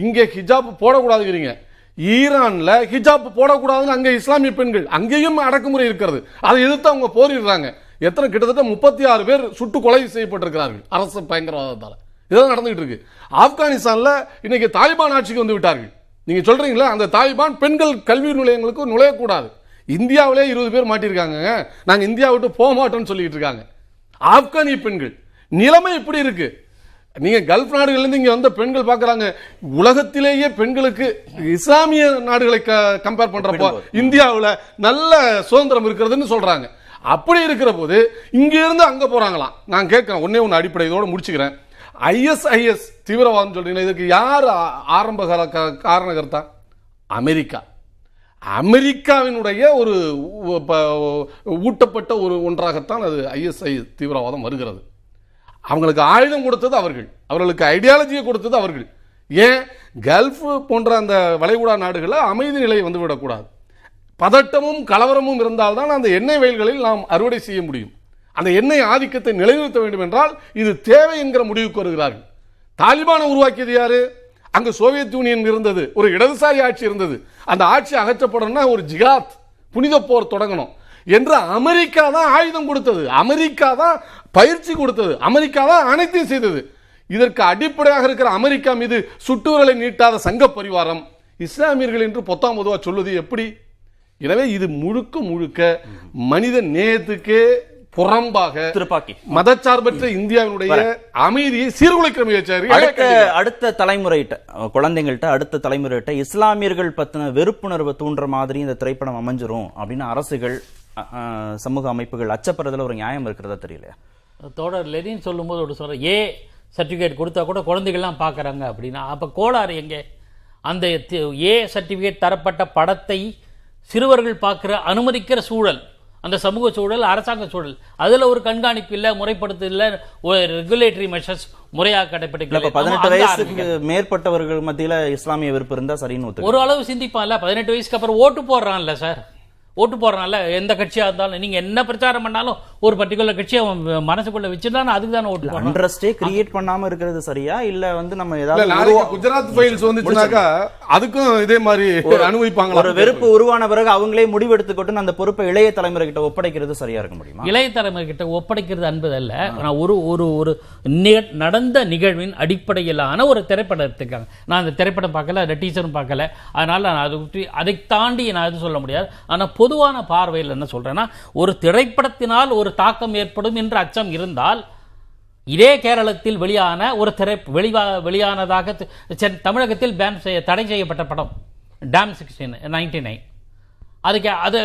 இங்கே ஹிஜாப் போடக்கூடாதுங்கிறீங்க. ஈரானில் ஹிஜாப் போடக்கூடாதுன்னு அங்கே இஸ்லாமிய பெண்கள். அங்கேயும் அடக்குமுறை இருக்கிறது. அதை எதிர்த்து அவங்க போரிடுறாங்க. எத்தனை கிட்டத்தட்ட முப்பத்தி ஆறு பேர் சுட்டு கொலை செய்யப்பட்டிருக்கிறார்கள். அரசு பயங்கரவாதத்தால். இதெல்லாம் நடந்துகிட்டு இருக்கு. ஆப்கானிஸ்தானில் இன்னைக்கு தாலிபான் ஆட்சிக்கு வந்து விட்டார்கள். நீங்கள் சொல்கிறீங்களா அந்த தாலிபான் பெண்கள் கல்வி நிலையங்களுக்கு நுழையக்கூடாது. இந்தியாவிலே இருபது பேர் மாட்டியிருக்காங்க நாங்கள் இந்தியா விட்டு போக மாட்டோம்னு சொல்லிட்டு இருக்காங்க. ஆப்கானிய பெண்கள். நிலைமை இப்படி இருக்குது நீங்க கல்ஃப் நாடுகள்ல இருந்து இங்க வந்த பெண்கள் பாக்குறாங்க உலகத்திலேயே பெண்களுக்கு இஸ்லாமிய நாடுகளை கம்பேர் பண்றப்போ இந்தியாவுல நல்ல சுதந்திரம் இருக்கிறதுன்னு சொல்றாங்க. அப்படி இருக்கிற போது இங்க இருந்து அங்க போறாங்களாம். நான் கேட்கிறேன் ஒன்னே ஒன்று அடிப்படை இதோட முடிச்சுக்கிறேன். ஐஎஸ்ஐஎஸ் தீவிரவாதம் சொல்றீங்க இதுக்கு யார் ஆரம்ப கா- காரணகர்த்தா? அமெரிக்கா. அமெரிக்காவினுடைய ஒரு ஊட்டப்பட்ட ஒரு ஒன்றாகத்தான் அது ஐஎஸ்ஐ தீவிரவாதம் வருகிறது. அவங்களுக்கு ஆயுதம் கொடுத்தது அவர்கள். அவர்களுக்கு ஐடியாலஜியை கொடுத்தது அவர்கள். ஏன்? கல்ஃப் போன்ற அந்த வளைகுடா நாடுகளில் அமைதி நிலை வந்துவிடக்கூடாது. பதட்டமும் கலவரமும் இருந்தால்தான் அந்த எண்ணெய் வயல்களில் நாம் அறுவடை செய்ய முடியும். அந்த எண்ணெய் ஆதிக்கத்தை நிலைநிறுத்த வேண்டும் என்றால் இது தேவை என்கிற முடிவுக்கு வருகிறார்கள். தாலிபானை உருவாக்கியது யாரு? அங்கு சோவியத் யூனியன் இருந்தது. ஒரு இடதுசாரி ஆட்சி இருந்தது. அந்த ஆட்சி அகற்றப்படணும்னா ஒரு ஜிகாத் புனித போர் தொடங்கணும். என்று அமெரிக்கா தான் ஆயுதம் கொடுத்தது. அமெரிக்கா தான் பயிற்சி கொடுத்தது. அமெரிக்கா தான் அனைத்தையும் செய்தது. இதற்கு அடிப்படையாக இருக்கிற அமெரிக்கா மீது சுட்டுவிரலை நீட்டாத சங்க பரிவாரம் இஸ்லாமியர்கள் என்று பொத்தாம் பொதுவா சொல்வது எப்படி? எனவே இது முழுக்க முழுக்க மனித நேயத்துக்கே புறம்பாக துப்பாக்கி மதச்சார்பற்ற இந்தியாவினுடைய அமைதியை சீர்குலைக்கிற முயற்சி அடுத்த அடுத்த தலைமுறைகிட்ட குழந்தைங்கள்ட்ட அடுத்த தலைமுறைகிட்ட இஸ்லாமியர்கள் பத்தின வெறுப்புணர்வை தூண்டுற மாதிரி இந்த திரைப்படம் அமைஞ்சிரும் அப்படின்னு அரசுகள் சமூக அமைப்புகள் அச்சப்படுறதுல ஒரு நியாயம் இருக்கிறதா தெரியலையா? தோழர் லெனின் சொல்லும்போது ஒரு சொல்ற ஏ சர்டிஃபிகேட் கொடுத்தா கூட குழந்தைகள்லாம் பார்க்குறாங்க அப்படின்னா அப்போ கோளாறு எங்கே? அந்த ஏ சர்டிஃபிகேட் தரப்பட்ட படத்தை சிறுவர்கள் பார்க்குற அனுமதிக்கிற சூழல் அந்த சமூக சூழல் அரசாங்க சூழல் அதுல ஒரு கண்காணிப்பு இல்ல முறைப்படுத்து இல்ல ஒரு ரெகுலேட்டரி மெஷர்ஸ் முறையாக கடைபிடிக்கல பதினெட்டு வயசுக்கு மேற்பட்டவர்கள் மத்தியில இஸ்லாமிய வெறுப்பு இருந்தா சரின்னு ஒரு அளவு சிந்திப்பான்ல பதினெட்டு வயசுக்கு அப்புறம் ஓட்டு போடுறான்ல சார். ஓட்டு போடுறான்ல எந்த கட்சியா இருந்தாலும் நீங்க என்ன பிரச்சாரம் பண்ணாலும் ஒரு பர்டிகுலர் கட்சியை அவன் மனசுக்குள்ள வச்சுதான் அதுக்கு தானே ஓட்டு போடுறான் அண்ட்ரஸ்டே கிரியேட் பண்ணாம இருக்கிறது சரியா? இல்ல வந்து நம்ம ஏதாவது குஜராத் ஃபைல்ஸ் வந்துச்சுனாக்கா அதுக்கும் இதே மாதிரி அனுபவிப்பாங்களா? ஒரு வெறுப்பு உருவான பிறகு அவங்களே முடிவெடுத்துக்கொண்டு அந்த பொறுப்பை இளைய தலைமுறை கிட்ட ஒப்படைக்கிறது சரியா இருக்க முடியுமா? இளைய தலைமுறை கிட்ட ஒப்படைக்கிறது என்பதல்ல நான் ஒரு ஒரு ஒரு நி- நடந்த நிகழ்வின் அடிப்படையிலான ஒரு திரைப்படம் எடுத்துக்காங்க நான் அந்த திரைப்படம் பார்க்கல அந்த டீச்சரும் பார்க்கல. அதனால நான் அதை அதை தாண்டி நான் எதுவும் சொல்ல முடியாது. ஆனா பொதுவான பார்வையில் என்ன சொல்கிறேன்னா ஒரு திரைப்படத்தினால் ஒரு தாக்கம் ஏற்படும் என்ற அச்சம் இருந்தால் இதே கேரளத்தில் வெளியான ஒரு திரை வெளிவா வெளியானதாக தமிழகத்தில் பேன் செய்ய தடை செய்யப்பட்ட படம் டேம் சிக்ஸ்டீன் நைன்டி நைன் அதுக்கு அது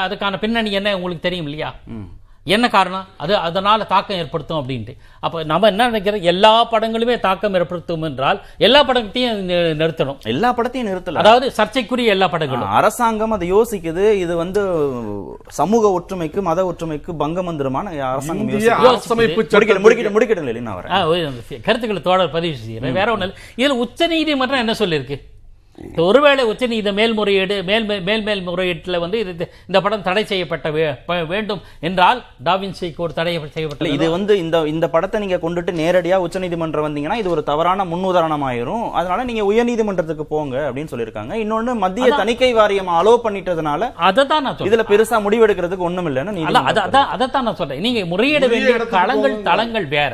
அதுக்கான பின்னணி என்ன உங்களுக்கு தெரியும் இல்லையா? என்ன காரணம்? அது அதனால தாக்கம் ஏற்படுத்தும் அப்படின்ட்டு. அப்ப நம்ம என்ன நினைக்கிறோம்? எல்லா படங்களுமே தாக்கம் ஏற்படுத்தும் என்றால் எல்லா படத்தையும் நிறுத்தணும். எல்லா படத்தையும் நிறுத்தல. அதாவது சர்ச்சைக்குரிய எல்லா படங்களும். அரசாங்கம் அதை யோசிக்குது. இது வந்து சமூக ஒற்றுமைக்கு மத ஒற்றுமைக்கு பங்கம் வந்துருமான அரசாங்கம். கருத்துக்களை தோழர் பதிவு செய்கிறேன் வேற இல்லை. இதுல உச்ச நீதிமன்றம் என்ன சொல்லியிருக்கு? ஒருவேளை உச்ச நீதி மேல்முறையீடு மேல் மேல் மேல் மேல்முறையீட்டுல வந்து இது இந்த படம் தடை செய்யப்பட்ட வேண்டும் என்றால் டாவின்சி கோட் தடை செய்யப்பட்ட இது வந்து இந்த இந்த படத்தை நீங்க கொண்டுட்டு நேரடியா உச்சநீதிமன்றம் வந்தீங்கன்னா இது ஒரு தவறான முன்னுதாரணம் ஆயிரும் அதனால நீங்க உயர்நீதிமன்றத்துக்கு போங்க அப்படின்னு சொல்லியிருக்காங்க. இன்னொன்னு மத்திய தணிக்கை வாரியம் அலோ பண்ணிட்டதுனால அதை தான் நான் சொல்றேன். இதுல பெருசா முடிவெடுக்கிறதுக்கு ஒண்ணும் இல்லைன்னு அல்ல நீதிமன்றம் அத- அதான் அதைத்தான் நான் சொல்றேன். நீங்க முறையிட வேண்டிய களங்கள். தளங்கள் வேற.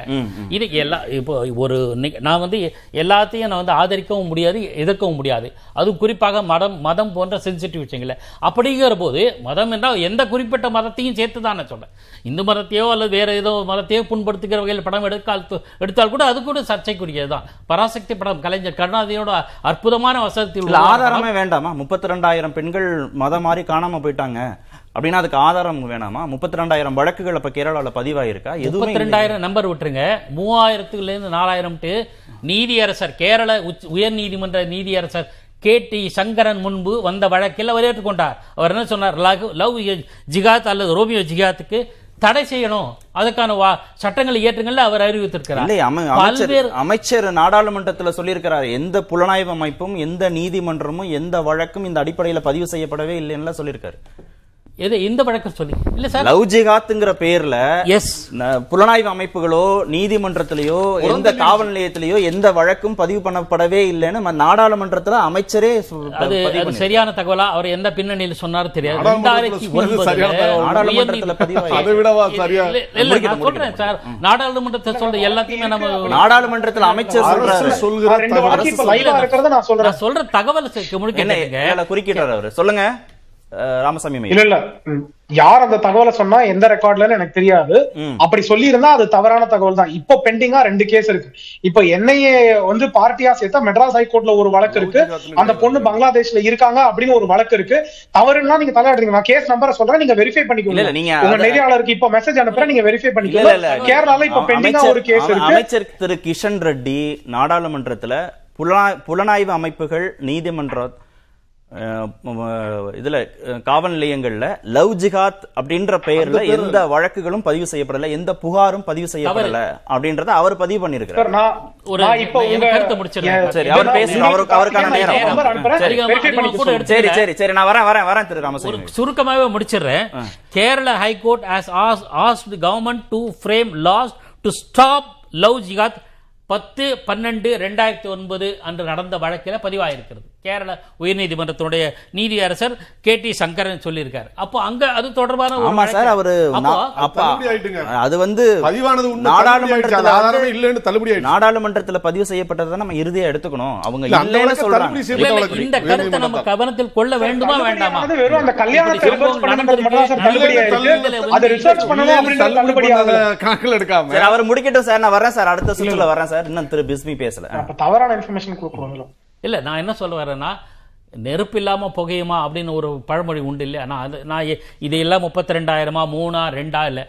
இது எல்லா இப்போ ஒரு நான் வந்து எல்லாத்தையும் நான் வந்து ஆதரிக்கவும் முடியாது எதிர்க்கவும் முடியாது. அது குறிப்பாக மதம் மதம் போன்ற சென்சிட்டிவ் விஷயங்கள. அப்படிங்கிற போது மதம் என்றால் எந்த குறிப்பிட்ட மதத்தையும் சேர்த்து தான் நான் சொல்றேன். இந்து மதத்தையோ அல்லது வேற ஏதோ மதத்தையோ புண்படுத்துகிற வகையில் படம் எடுத்தால் எடுத்தால் கூட அது கூட சர்ச்சைக்குரியதுதான். பராசக்தி படம் கலைஞர் கருணாநிதியோட அற்புதமான வசதி ஆதாரமே வேண்டாமா? முப்பத்தி ரெண்டாயிரம் பெண்கள் மதம் மாறி காணாம போயிட்டாங்க. அப்படின்னா அதுக்கு ஆதாரம் வேணாமா? முப்பத்தி ரெண்டாயிரம் வழக்குகள் அப்ப கேரளால பதிவாயிருக்கா? முப்பத்தி ரெண்டாயிரம் நம்பர் விட்டுருங்க. மூவாயிரத்துல இருந்து நாலாயிரம்ட்டு நீதியரசர் கேரள உச்ச- உயர் நீதிமன்ற நீதியரசர் கே டி சங்கரன் முன்பு வந்த வழக்கில் அவர் ஏற்றுக்கொண்டார். அவர் என்ன சொன்னார்? லவ் லவ் ஜிகாத் அல்லது ரோமியோ ஜிகாத்துக்கு தடை செய்யணும். அதுக்கான வா- சட்டங்களை இயற்றுங்கள்ல அவர் அறிவித்திருக்கிறார். அமைச்சர் நாடாளுமன்றத்துல சொல்லியிருக்கிறார். எந்த புலனாய்வு அமைப்பும் எந்த நீதிமன்றமும் எந்த வழக்கும் இந்த அடிப்படையில பதிவு செய்யப்படவே இல்லைன்னு சொல்லியிருக்காரு. எது இந்த வழக்கம் சொல்லி. இல்ல சார்? லவ் ஜிகாத்துங்கிற பேர்ல எஸ் புலனாய்வு அமைப்புகளோ நீதிமன்றத்திலேயோ எந்த காவல் நிலையத்திலேயோ எந்த வழக்கும் பதிவு பண்ணப்படவே இல்லைன்னு நாடாளுமன்றத்துல அமைச்சரே அது. சரியான தகவலா? அவர் எந்த பின்னணியில் சொன்னார் தெரியாது. சொல்றேன் சார். நாடாளுமன்றத்தை சொல்ற எல்லாத்தையுமே நம்ம நாடாளுமன்றத்துல அமைச்சர் சொல்றாரு. சொல்கிற சொல்ற தகவல் என்ன கம்யூனிகேட் ஏல குறுக்கிட்டாரு அவரு. சொல்லுங்க. ராமசாமி இல்ல இல்ல. யார் அந்த தகவலை சொன்னா எந்த ரெக்கார்ட்லன்னு எனக்கு தெரியாது. அப்படி சொல்லி இருந்தா அது தவறான தகவல் தான். இப்போ பெண்டிங்கா ரெண்டு கேஸ் இருக்கு. இப்போ என்ஐஏ வந்து பார்ட்டியா சேர்த்தா மெட்ராஸ் ஹைகோர்ட்ல ஒரு வழக்கு இருக்கு. அந்த பொண்ணு பங்களாதேஷ்ல இருக்காங்க அப்படின்னு ஒரு வழக்கு இருக்கு. தவறுனா நீங்க தலையாடுறீங்க நான் கேஸ் நம்பரை சொல்றேன். நீங்க வெரிஃபை பண்ணிக்கோங்க. நீங்க உங்க நெறியாளருக்கு இப்போ மெசேஜ் அனுப்புறேன். நீங்க வெரிஃபை பண்ணிக்கோங்க. கேரளால இப்போ பெண்டிங்கா ஒரு கேஸ் இருக்கு. அமைச்சர் திரு கிஷன் ரெட்டி நாடாளுமன்றத்துல புலனா- புலனாய்வு அமைப்புகள் நீதிமன்ற அஹ், ம- இதுல காவல் நிலையங்கள்ல லவ் ஜிகாத் அப்படின்ற பெயர்ல எந்த வழக்குகளும் பதிவு செய்யப்படல எந்த புகாரும் பதிவு செய்யப்படல அப்படின்றத அவர் பதிவு பண்ணிருக்கிறார் சார் நான் ஒரு- நான் இப்போ என் உங்க கருத்தை முடிச்சிடுறேன். என் சரி, அவர். உங்களுக்கு அவருக்கு- அவருக்கான நேரம். சரி. சரி சரி நான் வரேன் வரேன் வரேன் திரு ராமசாமி சுருக்கமாகவே முடிச்சிடுறேன் Kerala high court has asked government to frame laws to stop love ஜிகாத் பத்து பன்னெண்டு ரெண்டாயிரத்தி ஒன்பது அன்று நடந்த வழக்கில் பதிவாயிருக்கிறது கேரள உயர்நீதிமன்றத்தினுடைய நீதியரசர் கே டி சங்கரன் சொல்லியிருக்காரு. அப்போ அங்க அது தொடர்பான ஆமா சார். அவரு. அது வந்து பதிவானது. நாடாளுமன்றத்துல இல்லைன்னு தள்ளுபடி. நாடாளுமன்றத்துல பதிவு செய்யப்பட்டதை நம்ம இறுதியா எடுத்துக்கணும். அவங்க இல்லைன்னு சொல்றாங்க. இந்த கருத்தை நம்ம கவனத்தில் கொள்ள வேண்டுமா வேண்டாமா? வெறும் அந்த சரி அவர் முடிக்கட்டும் சார். நான் வரேன் சார். அடுத்த சுற்றுல வரேன் சார். இன்னும் திரு பிஸ்மி பேசல. அப்ப தவறான இன்ஃபர்மேஷன் கொடுக்கணும் இல்லை நான் என்ன சொல்ல வரேன்னா நெருப்பு இல்லாமல் புகையுமா அப்படின்னு ஒரு பழமொழி உண்டு இல்லை நான் அது நான் இதையெல்லாம் முப்பத்தி ரெண்டாயிரமா மூணா ரெண்டா இல்லை.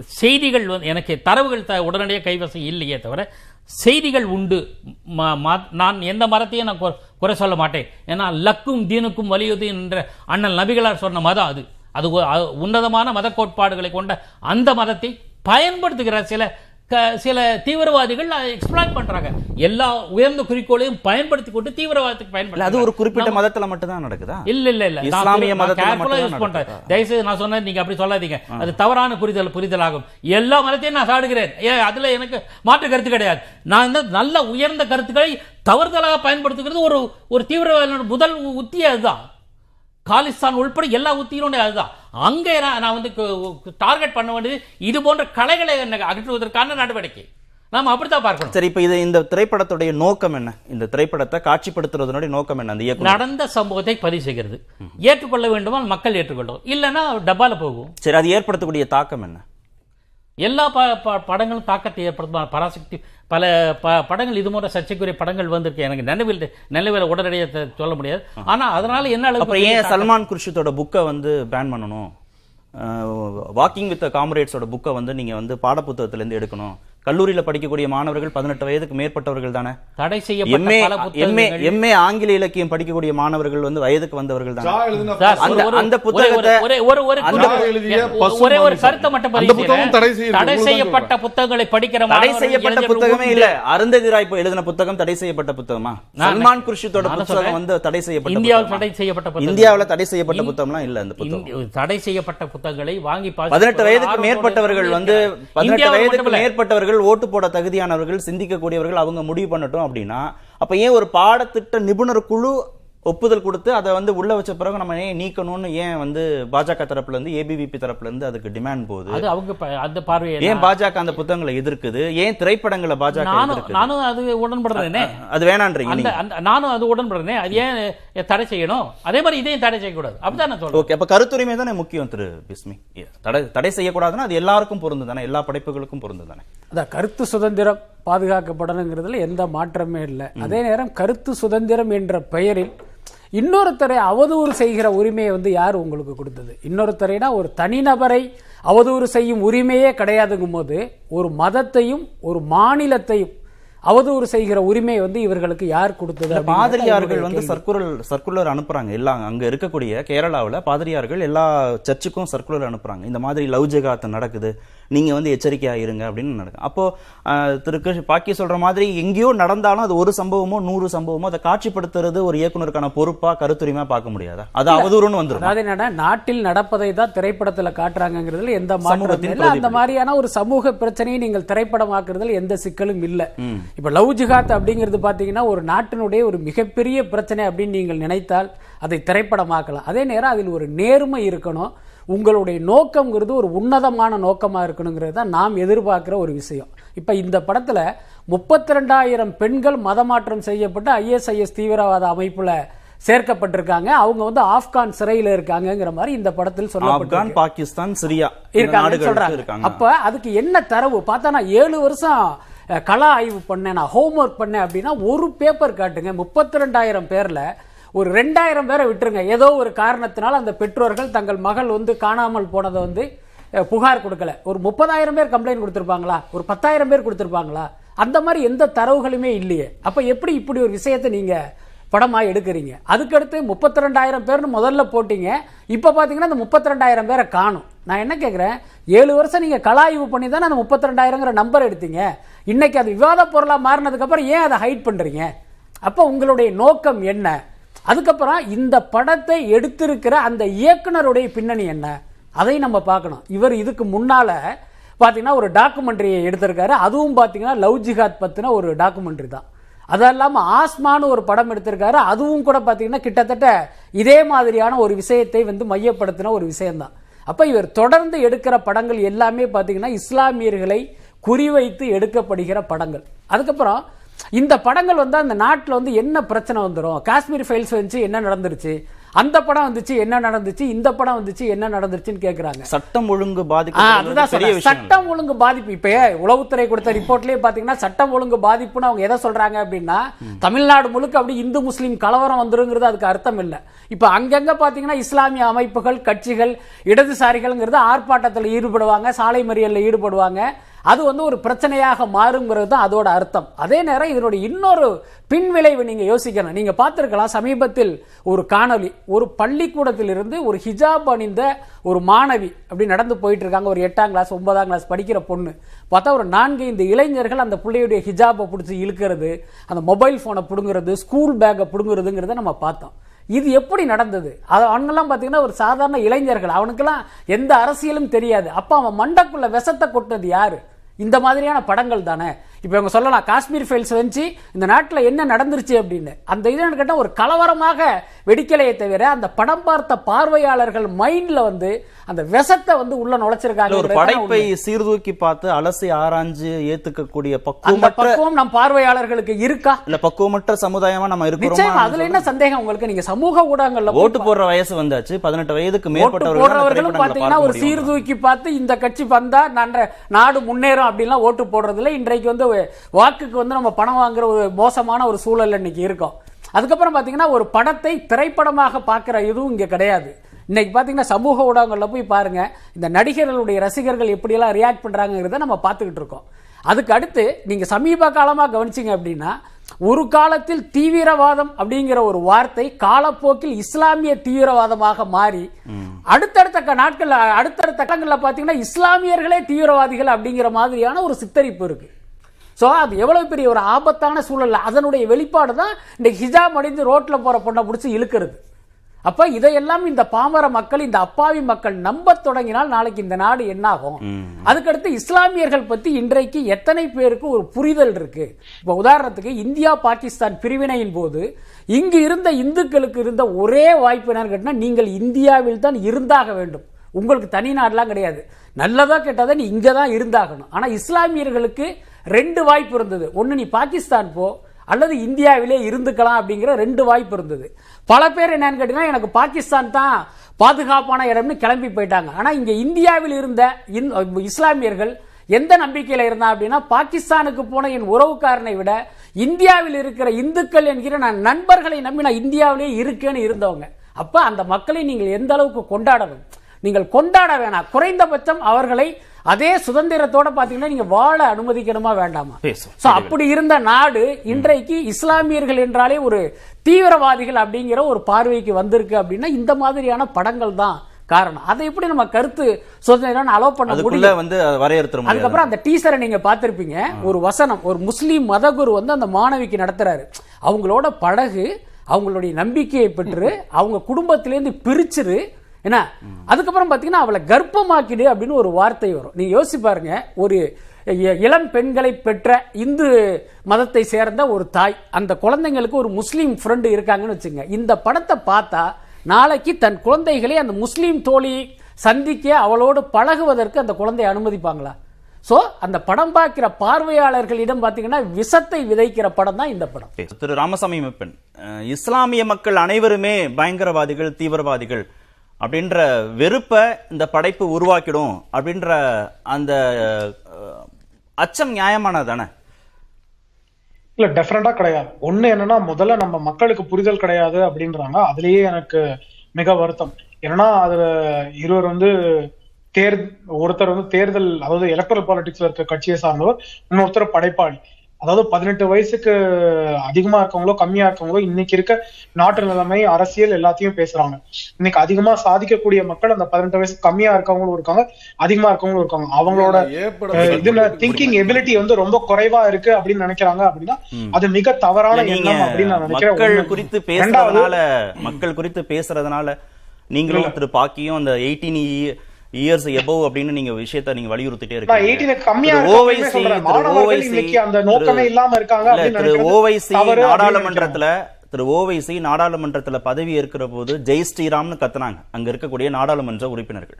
செய்திகள் வந்து எனக்கு தரவுகள் த உடனடியாக கைவசம் இல்லையே தவிர செய்திகள் உண்டு. ம- ம- நான் எந்த மரத்தையும் நான் குறை- குறை சொல்ல மாட்டேன். ஏன்னா லக்கும் தீனுக்கும் வலியுது என்ற அண்ணன் நபிகளார் சொன்ன மதம் அது. அது உன்னதமான மத கோட்பாடுகளை கொண்ட அந்த மதத்தை பயன்படுத்துகிற சில சில தீவிரவாதிகள் எக்ஸ்பிளாய்ட் பண்றாங்க. எல்லா உயர்ந்த குறிக்கோளையும் பயன்படுத்தி கொண்டு தீவிரவாதத்துக்கு பயன்படுத்த அது ஒரு குறிப்பிட்ட மதத்துல மட்டும் தான் நடக்குதா? இல்ல இல்ல இல்ல. இஸ்லாமிய மதத்துல யூஸ் பண்றேன்? தயவுசெய்து நான் சொன்னது நீங்க அப்படி சொல்லாதீங்க. அது தவறான புரிதல் புரிதலாகும். எல்லா மதத்தையும் நான் சாடுகிறேன். அதுல எனக்கு மாற்று கருத்து கிடையாது. நான் நல்ல உயர்ந்த கருத்துக்களை தவறுதலாக பயன்படுத்துகிறது ஒரு ஒரு தீவிரவாதியோட முதல் உத்தி அதுதான். காலிஸ்தான் உள்பட எல்லா உத்தியிலும் அதுதான். அங்கே நான் வந்து டார்கெட் பண்ண வேண்டியது இது போன்ற கலைகளை அகற்றுவதற்கான நடவடிக்கை. நாம அப்படித்தான் பார்க்கணும். சரி இப்ப இது இந்த திரைப்படத்துடைய நோக்கம் என்ன? இந்த திரைப்படத்தை காட்சிப்படுத்துறதுனுடைய நோக்கம் என்ன? அந்த நடந்த சம்பவத்தை பதிவு செய்கிறது. ஏற்றுக்கொள்ள வேண்டுமா மக்கள் ஏற்றுக்கொள்ளும் இல்லைன்னா டப்பால போகும். சரி அது ஏற்படுத்தக்கூடிய தாக்கம் என்ன? எல்லா படங்களும் தாக்கத்தை ஏற்படுத்தும்? பராசக்தி பல ப படங்கள் இது போன்ற சர்ச்சைக்குரிய படங்கள் வந்திருக்கு. எனக்கு நினைவில் நினைவில் உடனடியாக சொல்ல முடியாது. ஆனா அதனால என்ன அளவுக்கு ஏன் சல்மான் குர்ஷித்தோட புக்கை வந்து பேன் பண்ணணும்? வாக்கிங் வித் காம்ரேட்ஸோட புக்கை வந்து நீங்க வந்து பாடப்புத்தகத்துல இருந்து எடுக்கணும். கல்லூரியில படிக்கக்கூடிய மாணவர்கள் பதினெட்டு வயதுக்கு மேற்பட்டவர்கள் தானே தடை செய்யப்பட்ட எம்ஏ ஆங்கில இலக்கியம் படிக்கக்கூடிய மாணவர்கள் வந்து வயதுக்கு வந்தவர்கள் தானே அந்த- ஒரு- அந்த ஒரே- புத்தகத்தை- ஒரே- ஒரே-. கருத்தை மட்டும். தடை செய்யப்பட்ட புத்தகங்களை படிக்கிற தடை செய்யப்பட்ட புத்தகமே. இல்ல அருந்ததி ராய் எழுதின புத்தகம் தடை செய்யப்பட்ட புத்தகமா சல்மான் குர்ஷித்தோட புத்தகம். வந்து தடை செய்யப்பட்ட இந்தியாவில்? தடை செய்யப்பட்ட. இந்தியாவுல தடை செய்யப்பட்ட புத்தகம்லாம் இல்ல அந்த புத்தகம் தடை செய்யப்பட்ட புத்தகங்களை வாங்கி பதினெட்டு வயதுக்கு மேற்பட்டவர்கள் வந்து பதினெட்டு வயதுக்கு மட்டுமல்ல. மேற்பட்டவர்கள் ஓட்டு போட தகுதியானவர்கள் சிந்திக்கக்கூடியவர்கள் அவங்க முடிவு பண்ணட்டும் அப்படின்னா அப்ப ஏன் ஒரு பாடத்திட்ட நிபுணர் குழு ஒப்புதல் கொடுத்து அதை வந்து உள்ள வச்ச பிறகு நம்ம ஏன் நீக்கணும்னு ஏன் வந்து பாஜக தரப்புல இருந்து ஏபிவிபி தரப்புல இருந்து அதுக்கு டிமாண்ட் போகுது? அது அவங்க அந்த பார்வையை ஏன் பாஜக அந்த புத்தகங்களை எதிர்க்குது? ஏன் திரைப்படங்களை பாஜக நானும் நானும் அது உடன்படுறேனே. அது வேணான்றீங்க நானும் அது உடன்படுறேனே. அது ஏன் தடை செய்யணும்? அதே மாதிரி இதையும் தடை செய்யக்கூடாது. அப்படிதான் நான் சொல்றேன். ஓகே அப்ப கருத்துரிமை தானே முக்கியம் திரு பிஸ்மி? தடை தடை செய்யக்கூடாதுன்னா அது எல்லாருக்கும் பொருந்து தானே எல்லா படைப்புகளுக்கும் பொருந்து தானே? அதான் கருத்து சுதந்திரம் பாதுகாக்கப்படணுங்கிறதுல எந்த மாற்றமே இல்லை. அதே நேரம் கருத்து சுதந்திரம் என்ற பெயரில் இன்னொருத்தரை அவதூறு செய்கிற உரிமையை வந்து யார் உங்களுக்கு கொடுத்தது? இன்னொருத்தரைனா ஒரு தனிநபரை அவதூறு செய்யும் உரிமையே கிடையாதுங்கும் போது ஒரு மதத்தையும் ஒரு மாநிலத்தையும் அவதூறு செய்கிற உரிமை வந்து இவர்களுக்கு யார் கொடுத்தது பாதிரியார்கள் வந்து. சர்க்குலர் சர்க்குலர் அனுப்புறாங்க. எல்லாம் அங்க இருக்கக்கூடிய கேரளாவுல பாதிரியார்கள் எல்லா சர்ச்சுக்கும் சர்க்குலர் அனுப்புறாங்க. இந்த மாதிரி லவ் ஜெகாத் நடக்குது. நீங்க வந்து எச்சரிக்கையா இருங்க அப்படின்னு நடக்கும். அப்போ ஆஹ், திரு கிருஷ் பாக்கி சொல்ற மாதிரி எங்கேயோ நடந்தாலும் அது ஒரு சம்பவமோ நூறு சம்பவமோ அதை காட்சிப்படுத்துறது ஒரு இயக்குனருக்கான பொறுப்பா கருத்துரிமையா பார்க்க முடியாதா? அது அவதூறுன்னு வந்துரும்? அதாவது என்னன்னா நாட்டில் நடப்பதை தான் திரைப்படத்துல காட்டுறாங்கிறதுல எந்த இல்லை. அந்த. மாதிரியான ஒரு சமூக பிரச்சனையை நீங்கள் திரைப்படமாக்குறதுல எந்த சிக்கலும் இல்லை. இப்ப லவ் ஜிஹாத் அப்படிங்கிறது பாத்தீங்கன்னா ஒரு நாட்டினுடைய ஒரு மிகப்பெரிய பிரச்சனை அப்படின்னு நீங்கள் நினைத்தால் அதை திரைப்படமாக்கலாம். அதே நேரம் அதில் ஒரு நேர்மை இருக்கணும். உங்களுடைய நோக்கம்ங்கிறது ஒரு உன்னதமான நோக்கமா இருக்கணுங்கிறது தான் நாம் எதிர்பார்க்கிற ஒரு விஷயம். இப்ப இந்த படத்துல முப்பத்தி ரெண்டாயிரம் பெண்கள் மதமாற்றம் செய்யப்பட்டு ஐஎஸ்ஐஎஸ் தீவிரவாத அமைப்புல சேர்க்கப்பட்டிருக்காங்க. அவங்க வந்து ஆப்கான் சிறையில இருக்காங்கங்கிற மாதிரி இந்த படத்தில் ஆப்கான் சொல்லப்பட்டிருக்கு பாகிஸ்தான் சிரியா நாடுகளுக்கு சொல்றாங்க. இருக்காங்க. அப்ப அதுக்கு என்ன தரவு? பார்த்தா நான் ஏழு வருஷம் கள ஆய்வு பண்ணேன் நான் ஹோம்ஒர்க் பண்ணேன் அப்படின்னா ஒரு பேப்பர் காட்டுங்க. முப்பத்தி ரெண்டாயிரம் பேர்ல ஒரு ரெண்டாயிரம் பேரை விட்டுருங்க. ஏதோ ஒரு காரணத்தினால் அந்த பெற்றோர்கள் தங்கள் மகள் வந்து காணாமல் போனதை வந்து புகார் கொடுக்கல. ஒரு முப்பதாயிரம் பேர் கம்ப்ளைண்ட் கொடுத்துருப்பாங்களா? ஒரு பத்தாயிரம் பேர் கொடுத்துருப்பாங்களா? அந்த மாதிரி எந்த தரவுகளுமே இல்லையே. அப்போ எப்படி இப்படி ஒரு விஷயத்தை நீங்கள் படமாக எடுக்கிறீங்க? அதுக்கடுத்து முப்பத்தி ரெண்டாயிரம் பேர்னு முதல்ல போட்டீங்க. இப்போ பார்த்தீங்கன்னா அந்த முப்பத்தி ரெண்டாயிரம் பேரை காணும். நான் என்ன கேட்குறேன் ஏழு வருஷம் நீங்கள் கலாய்வு பண்ணி தானே அந்த முப்பத்தி ரெண்டாயிரங்கிற நம்பர் எடுத்தீங்க. இன்னைக்கு அது விவாத பொருளாக மாறினதுக்கப்புறம் ஏன் அதை ஹைட் பண்ணுறீங்க அப்போ உங்களுடைய நோக்கம் என்ன? அதுக்கப்புறம் இந்த படத்தை எடுத்திருக்கிற அந்த இயக்குனருடைய பின்னணி என்ன? அதை நம்ம பார்க்கணும். இவர் இதுக்கு முன்னால பார்த்தீங்கன்னா ஒரு டாக்குமெண்ட்ரி எடுத்திருக்காரு. அதுவும் பார்த்தீங்கன்னா லவ் ஜிஹாத் பத்தின ஒரு டாக்குமெண்ட்ரி தான். அது இல்லாமல் ஆஸ்மான்னு ஒரு படம் எடுத்திருக்காரு. அதுவும் கூட பார்த்தீங்கன்னா கிட்டத்தட்ட இதே மாதிரியான ஒரு விஷயத்தை வந்து மையப்படுத்தின ஒரு விஷயம்தான். அப்போ இவர் தொடர்ந்து எடுக்கிற படங்கள் எல்லாமே பார்த்தீங்கன்னா இஸ்லாமியர்களை குறிவைத்து எடுக்கப்படுகிற படங்கள். அதுக்கப்புறம் இந்த படங்கள் வந்து அந்த நாட்டில் வந்து என்ன பிரச்சனை வந்துடும் காஷ்மீர் ஃபைல்ஸ் வந்துச்சு என்ன நடந்துருச்சு? அந்த படம் வந்துச்சு என்ன நடந்துச்சு? இந்த படம் வந்துச்சு என்ன நடந்துருச்சுன்னு கேக்குறாங்க. சட்டம் ஒழுங்கு அதுதான் இல்ல. சட்டம் ஒழுங்கு பாதிப்பு. இப்ப உளவுத்துறை கொடுத்த ரிப்போர்ட்லயே பாத்தீங்கன்னா சட்டம் ஒழுங்கு பாதிப்புன்னு அவங்க எதை சொல்றாங்க அப்படின்னா தமிழ்நாடு முழுக்க அப்படி இந்து முஸ்லீம் கலவரம் வந்துருங்கிறது அதுக்கு அர்த்தம் இல்ல. இப்ப அங்கங்க பாத்தீங்கன்னா இஸ்லாமிய அமைப்புகள் கட்சிகள் இடதுசாரிகள்ங்கிறது ஆர்ப்பாட்டத்தில் ஈடுபடுவாங்க சாலை மறியல்ல ஈடுபடுவாங்க. அது வந்து ஒரு பிரச்சனையாக மாறுங்கிறது தான் அதோட அர்த்தம். அதே நேரம் இதனுடைய இன்னொரு பின்விளைவு நீங்க யோசிக்கணும். நீங்க பார்த்துருக்கலாம் சமீபத்தில் ஒரு காணொளி ஒரு பள்ளிக்கூடத்தில் இருந்து ஒரு ஹிஜாப் அணிந்த ஒரு மாணவி அப்படி நடந்து போயிட்டு இருக்காங்க ஒரு எட்டாம் கிளாஸ் ஒன்பதாம் கிளாஸ் படிக்கிற பொண்ணு. பார்த்தா ஒரு நான்கு இந்த இளைஞர்கள் அந்த பிள்ளையுடைய ஹிஜாப்பை பிடிச்சி இழுக்கிறது அந்த மொபைல் போனை பிடுங்குறது ஸ்கூல் பேக்கை பிடுங்குறதுங்கிறத நம்ம பார்த்தோம். இது எப்படி நடந்தது? அது அவனுங்கெல்லாம் பார்த்தீங்கன்னா ஒரு சாதாரண இளைஞர்கள். அவனுக்கெல்லாம் எந்த அரசியலும் தெரியாது. அப்போ அவன் மண்டக்குள்ள விஷத்தை கொட்டினது யாரு? இந்த மாதிரியான படங்கள் தானே? இப்போ இவங்க சொல்லலாம் காஷ்மீர் ஃபைல்ஸ் வந்துச்சு இந்த நாட்டில் என்ன நடந்துருச்சு அப்படின்னு. அந்த இது கேட்டால் ஒரு கலவரமாக வெடிக்கலையே தவிர அந்த படம் பார்த்த பார்வையாளர்கள் மைண்ட்ல வந்து அந்த விஷத்தை வந்து உள்ள இல்ல, ஒரு நுழைச்சிருக்காங்க படைப்பை சீர்தூக்கி பார்த்து அலசி ஆராய்ஞ்சு ஏத்துக்கக்கூடிய அந்த பக்குவமற்ற பக்குவம் நம் பார்வையாளர்களுக்கு இருக்கா? இல்ல பக்குவமற்ற சமுதாயமா நம்ம இருக்கிறோமா அதுல என்ன சந்தேகம் உங்களுக்கு? நீங்க சமூக ஊடகங்கள்ல ஓட்டு போடுற வயசு வந்தாச்சு பதினெட்டு வயதுக்கு ஓட்டு மேற்பட்டவர்கள் அந்த போடுறவர்களும் திரைப்படங்களை பாத்தீங்கன்னா ஒரு. சீர்தூக்கி பார்த்து இந்த கட்சி வந்தா நன்ற நாடு முன்னேறும் அப்படின்லாம் ஓட்டு போடுறதுல இன்றைக்கு வந்து வாக்குக்கு வந்து நம்ம பணம் வாங்குற ஒரு மோசமான ஒரு சூழல் இன்னைக்கு இருக்கும். அதுக்கப்புறம் பாத்தீங்கன்னா ஒரு படத்தை திரைப்படமாக பார்க்குற இதுவும் இங்க கிடையாது. இன்னைக்கு பாத்தீங்கன்னா சமூக ஊடகங்கள்ல போய் பாருங்க இந்த நடிகர்களுடைய ரசிகர்கள் எப்படியெல்லாம் ரியாக்ட் பண்றாங்கிறத நம்ம பார்த்துக்கிட்டு இருக்கோம். அதுக்கு அடுத்து நீங்க சமீப காலமா கவனிச்சீங்க அப்படின்னா ஒரு காலத்தில் தீவிரவாதம் அப்படிங்கிற ஒரு வார்த்தை காலப்போக்கில் இஸ்லாமிய தீவிரவாதமாக மாறி அடுத்தடுத்த நாட்கள் அடுத்தடுத்த கட்டங்களில் பாத்தீங்கன்னா இஸ்லாமியர்களே தீவிரவாதிகள் அப்படிங்கிற மாதிரியான ஒரு சித்தரிப்பு இருக்கு. சோ அது எவ்வளவு பெரிய ஒரு ஆபத்தான சூழல் அதனுடைய வெளிப்பாடு தான் இந்த ஹிஜாப் அடிந்து ரோட்ல போற பொண்ணை பிடிச்சி இழுக்கிறது. அப்ப இதையெல்லாம் இந்த பாமர மக்கள் இந்த அப்பாவி மக்கள் நம்ப தொடங்கினால் நாளைக்கு இந்த நாடு என்னாகும்? அதுக்கடுத்து இஸ்லாமியர்கள் பத்தி இன்றைக்கு எத்தனை பேருக்கு ஒரு புரிதல் இருக்கு? இப்ப உதாரணத்துக்கு இந்தியா பாகிஸ்தான் பிரிவினையின் போது இங்கு இருந்த இந்துக்களுக்கு இருந்த ஒரே வாய்ப்பு என்னன்னு கேட்டா நீங்கள் இந்தியாவில் தான் இருந்தாக வேண்டும். உங்களுக்கு தனி நாடுலாம் கிடையாது. நல்லதா கெட்டதா நீ இங்க தான் இருந்தாகணும். ஆனா இஸ்லாமியர்களுக்கு ரெண்டு வாய்ப்பு இருந்தது. ஒன்று நீ பாகிஸ்தான் போ அல்லது இந்தியாவிலே இருந்துக்கலாம் அப்படிங்கிற ரெண்டு வாய்ப்பு இருந்தது. பல பேர் என்னன்னு கேட்டீங்கன்னா எனக்கு பாகிஸ்தான் தான் பாதுகாப்பான இடம்னு கிளம்பி போயிட்டாங்க. ஆனால் இங்கே இந்தியாவில் இருந்த இந்- இஸ்லாமியர்கள் எந்த நம்பிக்கையில் இருந்தான் அப்படின்னா பாகிஸ்தானுக்கு போன என் உறவுக்காரனை விட இந்தியாவில் இருக்கிற இந்துக்கள் என்கிற நான் நண்பர்களை நம்பி நான் இந்தியாவிலே இருக்கேன்னு இருந்தவங்க. அப்போ அந்த மக்களை நீங்கள் எந்த அளவுக்கு கொண்டாடணும்? நீங்கள் கொண்டாட வேணாம். குறைந்தபட்சம் அவர்களை அதே சுதந்திரத்தோட பாத்தீங்கன்னா நீங்க வாழ அனுமதிக்கணுமா வேண்டாமா. சோ அப்படி இருந்த நாடு இன்றைக்கு இஸ்லாமியர்கள் என்றாலே ஒரு தீவிரவாதிகள் அப்படிங்கிற ஒரு பார்வைக்கு வந்திருக்கு அப்படின்னா இந்த மாதிரியான படங்கள் தான் காரணம். அதை எப்படி நம்ம கருத்து சுதந்திரம் அலோவ் பண்ண முடியும்? வந்து வரையறுத்துற முடியாது. அதுக்கப்புறம் அந்த டீசரை நீங்க பார்த்திருப்பீங்க. ஒரு வசனம் ஒரு முஸ்லீம் மதகுரு வந்து அந்த மாணவிக்கு நடத்துறாரு. அவங்களோட பழகு அவங்களுடைய நம்பிக்கையை பெற்று அவங்க குடும்பத்திலேருந்து பிரிச்சிரு என்ன அதுக்கப்புறம் பார்த்தீங்கன்னா அவளை கர்ப்பமாக்கிடு அப்படின்னு ஒரு வார்த்தை வரும். நீங்க யோசிச்சு பாருங்க ஒரு இளம் பெண்களை பெற்ற இந்து மதத்தை சேர்ந்த ஒரு தாய் அந்த குழந்தைங்களுக்கு ஒரு முஸ்லீம் ஃப்ரெண்டு இருக்காங்கன்னு வச்சுங்க இந்த படத்தை பார்த்தா நாளைக்கு தன் குழந்தைகளை அந்த முஸ்லீம் தோழி சந்திக்க அவளோடு பழகுவதற்கு அந்த குழந்தையை அனுமதிப்பாங்களா? ஸோ அந்த படம் பார்க்கிற பார்வையாளர்களிடம் பார்த்தீங்கன்னா விஷத்தை விதைக்கிற படம் தான் இந்த படம். திரு ராமசாமி மெப்பன் இஸ்லாமிய மக்கள் அனைவருமே பயங்கரவாதிகள் தீவிரவாதிகள். அப்படின்ற வெறுப்பை இந்த படைப்பு உருவாக்கிடும் அப்படின்ற அந்த அச்சம் அச்சம் நியாயமானதானே இல்ல டெஃபரெண்டா கிடையாது. ஒண்ணு என்னன்னா முதல்ல நம்ம மக்களுக்கு புரிதல் கிடையாது அப்படின்றாங்க. அதுலயே எனக்கு மிக வருத்தம். ஏன்னா அதுல இருவர் வந்து தேர் ஒருத்தர் வந்து தேர்தல் அதாவது எலக்ட்ரல் பாலிடிக்ஸ்ல இருக்க கட்சியை சார்ந்தவர் இன்னொருத்தர் படைப்பாளி. அதாவது பதினெட்டு வயசுக்கு அதிகமா இருக்கவங்களோ கம்மியா இருக்கவங்களோ இன்னைக்கு இருக்க நாட்டு நிலைமை அரசியல் எல்லாத்தையும் பேசுறாங்க. இன்னைக்கு அதிகமா சாதிக்கக்கூடிய மக்கள் அந்த பதினெட்டு வயசு கம்மியா இருக்கவங்களும் இருக்காங்க அதிகமா இருக்கவங்களும் இருக்காங்க. அவங்களோட இதுல திங்கிங் எபிலிட்டி வந்து ரொம்ப குறைவா இருக்கு அப்படின்னு நினைக்கிறாங்க அப்படின்னா அது மிக தவறான எண்ணம் அப்படின்னு நான் நினைக்கிறேன். மக்கள். குறித்து பேசுறதுனால மக்கள் குறித்து பேசுறதுனால நீங்களும் திரு பாக்கியும் அந்த எயிட்டீன் இயர்ஸ் எபவ் அப்படின்னு நீங்க விஷயத்த நீங்க வலியுறுத்திட்டே இருக்கீங்க. 18 க்கு கம்மியா திரு இருக்காங்கன்னு OIC, சொல்றேன். திரு மாணவர்கள் OIC, இன்னைக்கு அந்த நோக்கமே திரு- இல்லாம இருக்காங்க இல்ல, அப்படின்னு திரு நினைக்கிறது ஓவைசி நாடாளுமன்றத்துல திரு ஓவைசி நாடாளுமன்றத்துல பதவி ஏற்கிற போது ஜெய் ஸ்ரீராம்னு கத்துனாங்க. அங்க இருக்கக்கூடிய நாடாளுமன்ற உறுப்பினர்கள்.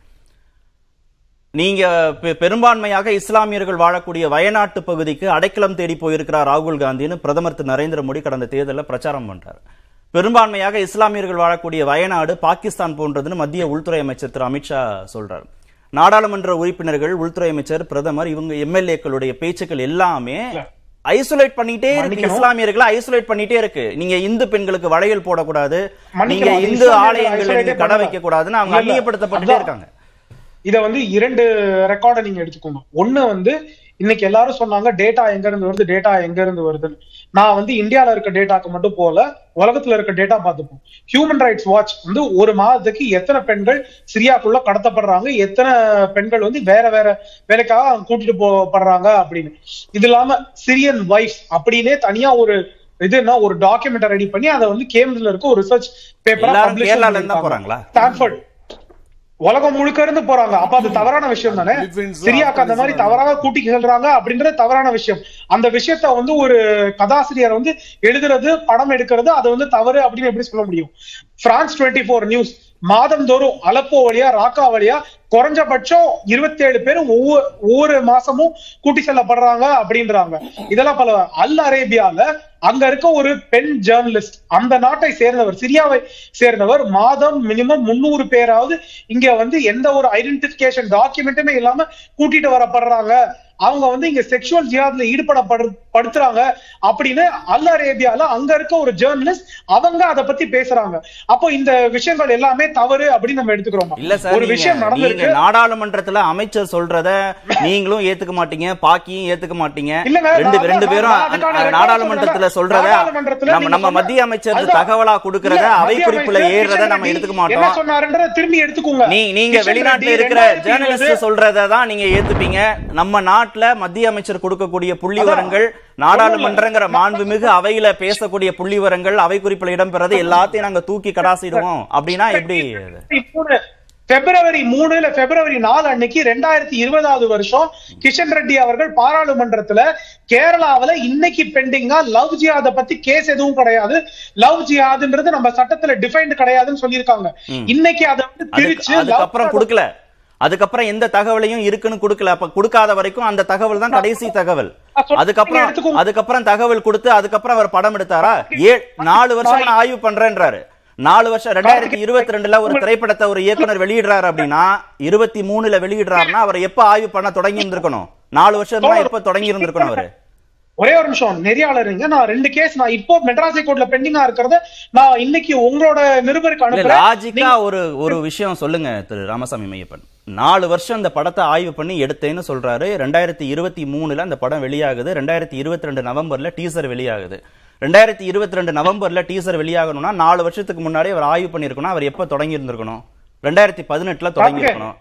நீங்க பெரும்பான்மையாக இஸ்லாமியர்கள் வாழக்கூடிய வயநாட்டு பகுதிக்கு அடைக்கலம் தேடி போயிருக்கிறார் ராகுல் காந்தின்னு பிரதமர் திரு நரேந்திர மோடி கடந்த தேர்தலில் பிரச்சாரம் பண்றாரு. பெரும்பான்மையாக இஸ்லாமியர்கள் வாழக்கூடிய வயநாடு பாகிஸ்தான் போன்றதுன்னு மத்திய உள்துறை அமைச்சர் திரு அமித்ஷா சொல்றாரு. நாடாளுமன்ற உறுப்பினர்கள் உள்துறை அமைச்சர் பிரதமர் இவங்க எம்எல்ஏக்களுடைய பேச்சுக்கள் எல்லாமே ஐசோலேட் பண்ணிட்டே இருக்கு. இஸ்லாமியர்களை ஐசோலேட் பண்ணிட்டே இருக்கு. நீங்க இந்து பெண்களுக்கு வளையல் போடக்கூடாது. நீங்க இந்து ஆலயங்களை கடை. வைக்க கூடாதுன்னு அவங்க. அந்நியப்படுத்தப்பட்டுட்டே. இருக்காங்க. இத வந்து இரண்டு ரெக்கார்டை நீங்க எடுத்துக்கோங்க. ஒண்ணு வந்து இன்னைக்கு எல்லாரும் சொன்னாங்க டேட்டா எங்க இருந்து வருது? டேட்டா எங்க இருந்து வருதுன்னு. நான் வந்து இந்தியால இருக்க டேட்டாக்கு மட்டும் போல உலகத்துல இருக்க டேட்டா பார்த்துப்போம். ஹியூமன் ரைட்ஸ் வாட்ச் வந்து ஒரு மாதத்துக்கு எத்தனை பெண்கள் சிரியாக்குள்ள கடத்தப்படுறாங்க எத்தனை பெண்கள் வந்து வேற வேற வேலைக்காக கூட்டிட்டு போப்படுறாங்க அப்படின்னு. இது இல்லாம சிரியன் வைஃப் அப்படின்னே தனியா ஒரு இதுன்னா ஒரு டாக்குமெண்ட் ரெடி பண்ணி அதை வந்து கேம்பிரிட்ஜ்ல இருக்க ஒரு ரிசர்ச் பேப்பரா போறாங்களா? ஸ்டான்ஃபோர்ட் உலகம் முழுக்க இருந்து போறாங்க. அப்ப அது தவறான விஷயம் தானே? சிரியாக்கு அந்த மாதிரி தவறாக கூட்டிட்டு செல்றாங்க அப்படின்றது தவறான விஷயம். அந்த விஷயத்த வந்து ஒரு கதாசிரியர் வந்து எழுதுறது படம் எடுக்கிறது அது வந்து தவறு அப்படின்னு எப்படி சொல்ல முடியும்? France twenty four news. மாதந்தோறும் அலப்போ வழியா ராக்கா வழியா குறைஞ்சபட்சம் இருபத்தேழு பேரும் ஒவ்வொரு ஒவ்வொரு மாசமும் கூட்டி செல்லப்படுறாங்க அப்படின்றாங்க. இதெல்லாம் பல அல் அரேபியால அங்க இருக்க ஒரு பெண் ஜேர்னலிஸ்ட் அந்த நாட்டை சேர்ந்தவர் சிரியாவை சேர்ந்தவர் மாதம் மினிமம் முன்னூறு பேராவது இங்க வந்து எந்த ஒரு ஐடென்டிபிகேஷன் டாக்குமெண்ட்டுமே இல்லாம கூட்டிட்டு வரப்படுறாங்க. அவங்க வந்து இங்க செக்ஷுவல் ஜியாதுல ஈடுபடப்படு படுத்துறாங்க அப்படின்னு அல் அரேபியால அங்க இருக்க ஒரு ஜேர்னலிஸ்ட் அவங்க அதை பத்தி பேசுறாங்க. அப்போ இந்த விஷயங்கள் எல்லாமே தவறு அப்படின்னு நம்ம எடுத்துக்கிறோம்? இல்ல சார் ஒரு விஷயம் நடந்திருக்கு. நாடாளுமன்றத்துல அமைச்சர் சொல்றத நீங்களும் ஏத்துக்க மாட்டீங்க பாக்கியும் ஏத்துக்க மாட்டீங்க. ரெண்டு ரெண்டு பேரும் நாடாளுமன்றத்துல. சொல்றத நம்ம நம்ம மத்திய அமைச்சர். தகவலா கொடுக்கறத அவை குறிப்புல ஏறத நம்ம எடுத்துக்க என்ன மாட்டோம் சொன்னாருன்றத திரும்பி எடுத்துக்கோங்க. நீ நீங்க வெளிநாட்டுல இருக்கிற 2020 ஜேர்னலிஸ்ட் சொல்றத தான் நீங்க ஏத்துப்பீங்க. நம்ம நாட்டுல மத்திய அமைச்சர் கொடுக்கக்கூடிய புள்ளிவரங்கள் நாடாளுமன்றங்கிற மாண்புமிகு அவையில பேசக்கூடிய புள்ளிவரங்கள் அவை குறிப்பில் இடம்பெறது எல்லாத்தையும் நாங்க தூக்கி கடாசிடுவோம். அப்படின்னா எப்படி? பிப்ரவரி மூணு இல்ல பிப்ரவரி நாலு அன்னைக்கு ரெண்டாயிரத்தி இருபதாவது வருஷம் கிஷன் ரெட்டி அவர்கள் பாராளுமன்றத்துல கேரளாவுல இன்னைக்கு பெண்டிங்கா லவ் ஜிஹாத பத்தி கேஸ் எதுவும் கிடையாது. லவ் ஜிஹாதுன்றது நம்ம சட்டத்துல டிஃபைன்டு கிடையாதுன்னு சொல்லியிருக்காங்க. இன்னைக்கு அதை வந்து அதுக்கப்புறம் jihad- கொடுக்கல. அதுக்கப்புறம் எந்த தகவலையும் இருக்குன்னு கொடுக்கல. அப்ப கொடுக்காத வரைக்கும் அந்த தகவல் தான் கடைசி தகவல். அதுக்கப்புறம். அதுக்கப்புறம் தகவல் கொடுத்து அதுக்கப்புறம் அவர் படம் எடுத்தாரா? ஏ நாலு வருஷம் நான் ஆய்வு பண்றேன்றாரு. நாலு வருஷம் ரெண்டாயிரத்தி இருபத்தி ரெண்டுல ஒரு திரைப்படத்தை ஒரு இயக்குனர் வெளியிடுறாரு அப்படின்னா இருபத்தி மூணுல வெளியிடுறாருன்னா அவர் எப்ப ஆய்வு பண்ண தொடங்கி இருந்திருக்கணும் நாலு வருஷம் எப்ப தொடங்கி இருந்திருக்கணும் அவரு? ஒரே ஒரு நிமிஷம் நெறியாளருங்க நான் ரெண்டு கேஸ் நான் இப்போ மெட்ராஸ் கோர்ட்ல பெண்டிங்கா இருக்கிறத நான் இன்னைக்கு உங்களோட நிருபருக்கு அனுப்புறேன். லாஜிக்கா ஒரு ஒரு விஷயம் சொல்லுங்க திரு ராமசாமி மையப்பன். நாலு வருஷம் அந்த படத்தை ஆய்வு பண்ணி எடுத்தேன்னு சொல்றாரு. ரெண்டாயிரத்தி இருபத்தி மூணுல அந்த படம் வெளியாகுது. ரெண்டாயிரத்தி இருபத்தி ரெண்டு நவம்பர்ல டீசர் வெளியாகுது. ரெண்டாயிரத்தி இருபத்தி ரெண்டு நவம்பர்ல டீசர் வெளியாகணும்னா நாலு வருஷத்துக்கு முன்னாடி அவர் ஆய்வு பண்ணியிருக்கணும். அவர் எப்போ தொடங்கி இருந்திருக்கணும் ரெண்டாயிரத்தி பதினெட்டுல தொடங்கி இருக்கணும்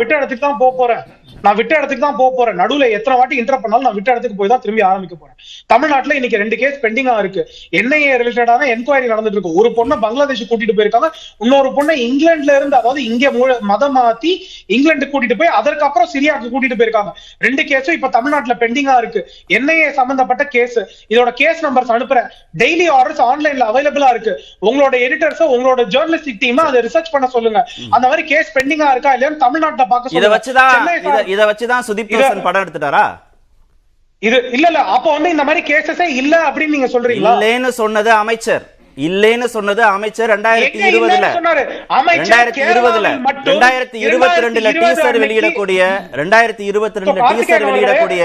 விட்ட இடத்துக்கு தான் போக போறேன். நான் விட்ட இடத்துக்கு தான் போக போறேன். நடுவுல எத்தனை வாட்டி இன்டர் பண்ணாலும் நான் விட்ட இடத்துக்கு போய் தான் திரும்பி ஆரம்பிக்க போறேன். தமிழ்நாட்டுல இன்னைக்கு ரெண்டு கேஸ் பெண்டிங்கா இருக்கு. என்ஐஏ ரிலேட்டடான என்கொயரி நடந்துட்டு இருக்கு. ஒரு பொண்ணை பங்களாதேஷ் கூட்டிட்டு போயிருக்காங்க. இன்னொரு பொண்ணை இங்கிலாந்துல இருந்து அதாவது இங்க மதம் மாத்தி இங்கிலாந்து கூட்டிட்டு போய் அதற்கப்புறம் சிரியாக்கு கூட்டிட்டு போயிருக்காங்க. ரெண்டு கேஸும் இப்ப தமிழ்நாட்டுல பெண்டிங்கா இருக்கு. என்ஐஏ சம்பந்தப்பட்ட கேஸ் இதோட கேஸ் நம்பர்ஸ் அனுப்புறேன். டெய்லி ஆர்டர்ஸ் ஆன்லைன்ல அவைலபிளா இருக்கு. உங்களோட எடிட்டர்ஸ் உங்களோட ஜேர்னலிஸ்டிக் டீம் அதை ரிசர்ச் பண்ண சொல்லுங்க. அந்த மாதிரி கேஸ் பெண்டிங்கா இருக்கா இல்லையான்னு தமிழ்நாட்டுல பார்க்க இத வச்சுதான் இத வச்சுதான் சுதீப் படம் எடுத்துட்டாரா? இது இல்ல இல்ல. அப்ப வந்து இந்த மாதிரி கேசஸே இல்ல அப்படின்னு நீங்க சொல்றீங்களா? இல்லைன்னு சொன்னது அமைச்சர். இல்லைன்னு சொன்னது அமைச்சர் ரெண்டாயிரத்தி இருபதுல. ரெண்டாயிரத்தி இருபதுல. ரெண்டாயிரத்தி இருபத்தி ரெண்டுல 2020 டீசர் வெளியிடக்கூடிய ரெண்டாயிரத்தி இருபத்தி ரெண்டுல டீசர் வெளியிடக்கூடிய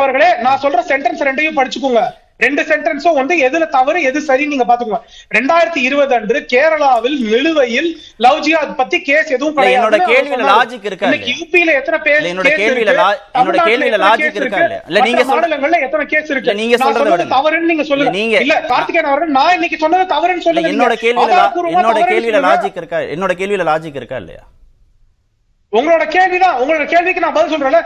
அவர்களே நான் சொல்ற சென்டென்ஸ் ரெண்டையும் படிச்சுக்கோங்க. ரெண்டு சென்டென்ஸும் வந்து எதுல தவறு எது சரி நீங்க பாத்துக்கோங்க ரெண்டாயிரத்தி இருபது அன்று கேரளாவில் நிலுவையில் லவ் ஜிஹாத் பத்தி கேஸ் எதுவும் இல்ல, என்னோட கேள்வியில logic இருக்கா இன்னைக்கு? யூபியில எத்தனை பேர் என்னோட கேள்வியில என்னோட கேள்வியில case இருக்கா? இல்ல, நீங்க மாநிலங்கள்ல எத்தனை கேஸ் இருக்கு? நீங்க சொல்றதை. தவறுன்னு நீங்க சொல்லுங்க. நீங்க- இல்ல கார்த்திகேயன் அவர்கள் நான் இன்னைக்கு சொன்னது தவறுன்னு சொல்லுங்க என்னோட கேள்வியில என்னோட கேள்வியில. லாஜிக் இருக்கா? என்னோட கேள்வியில லாஜிக் இருக்கா இல்லையா? உங்களோட கேள்விதான். உங்களோட கேள்விக்கு நான் பதில் சொல்றேன்ல.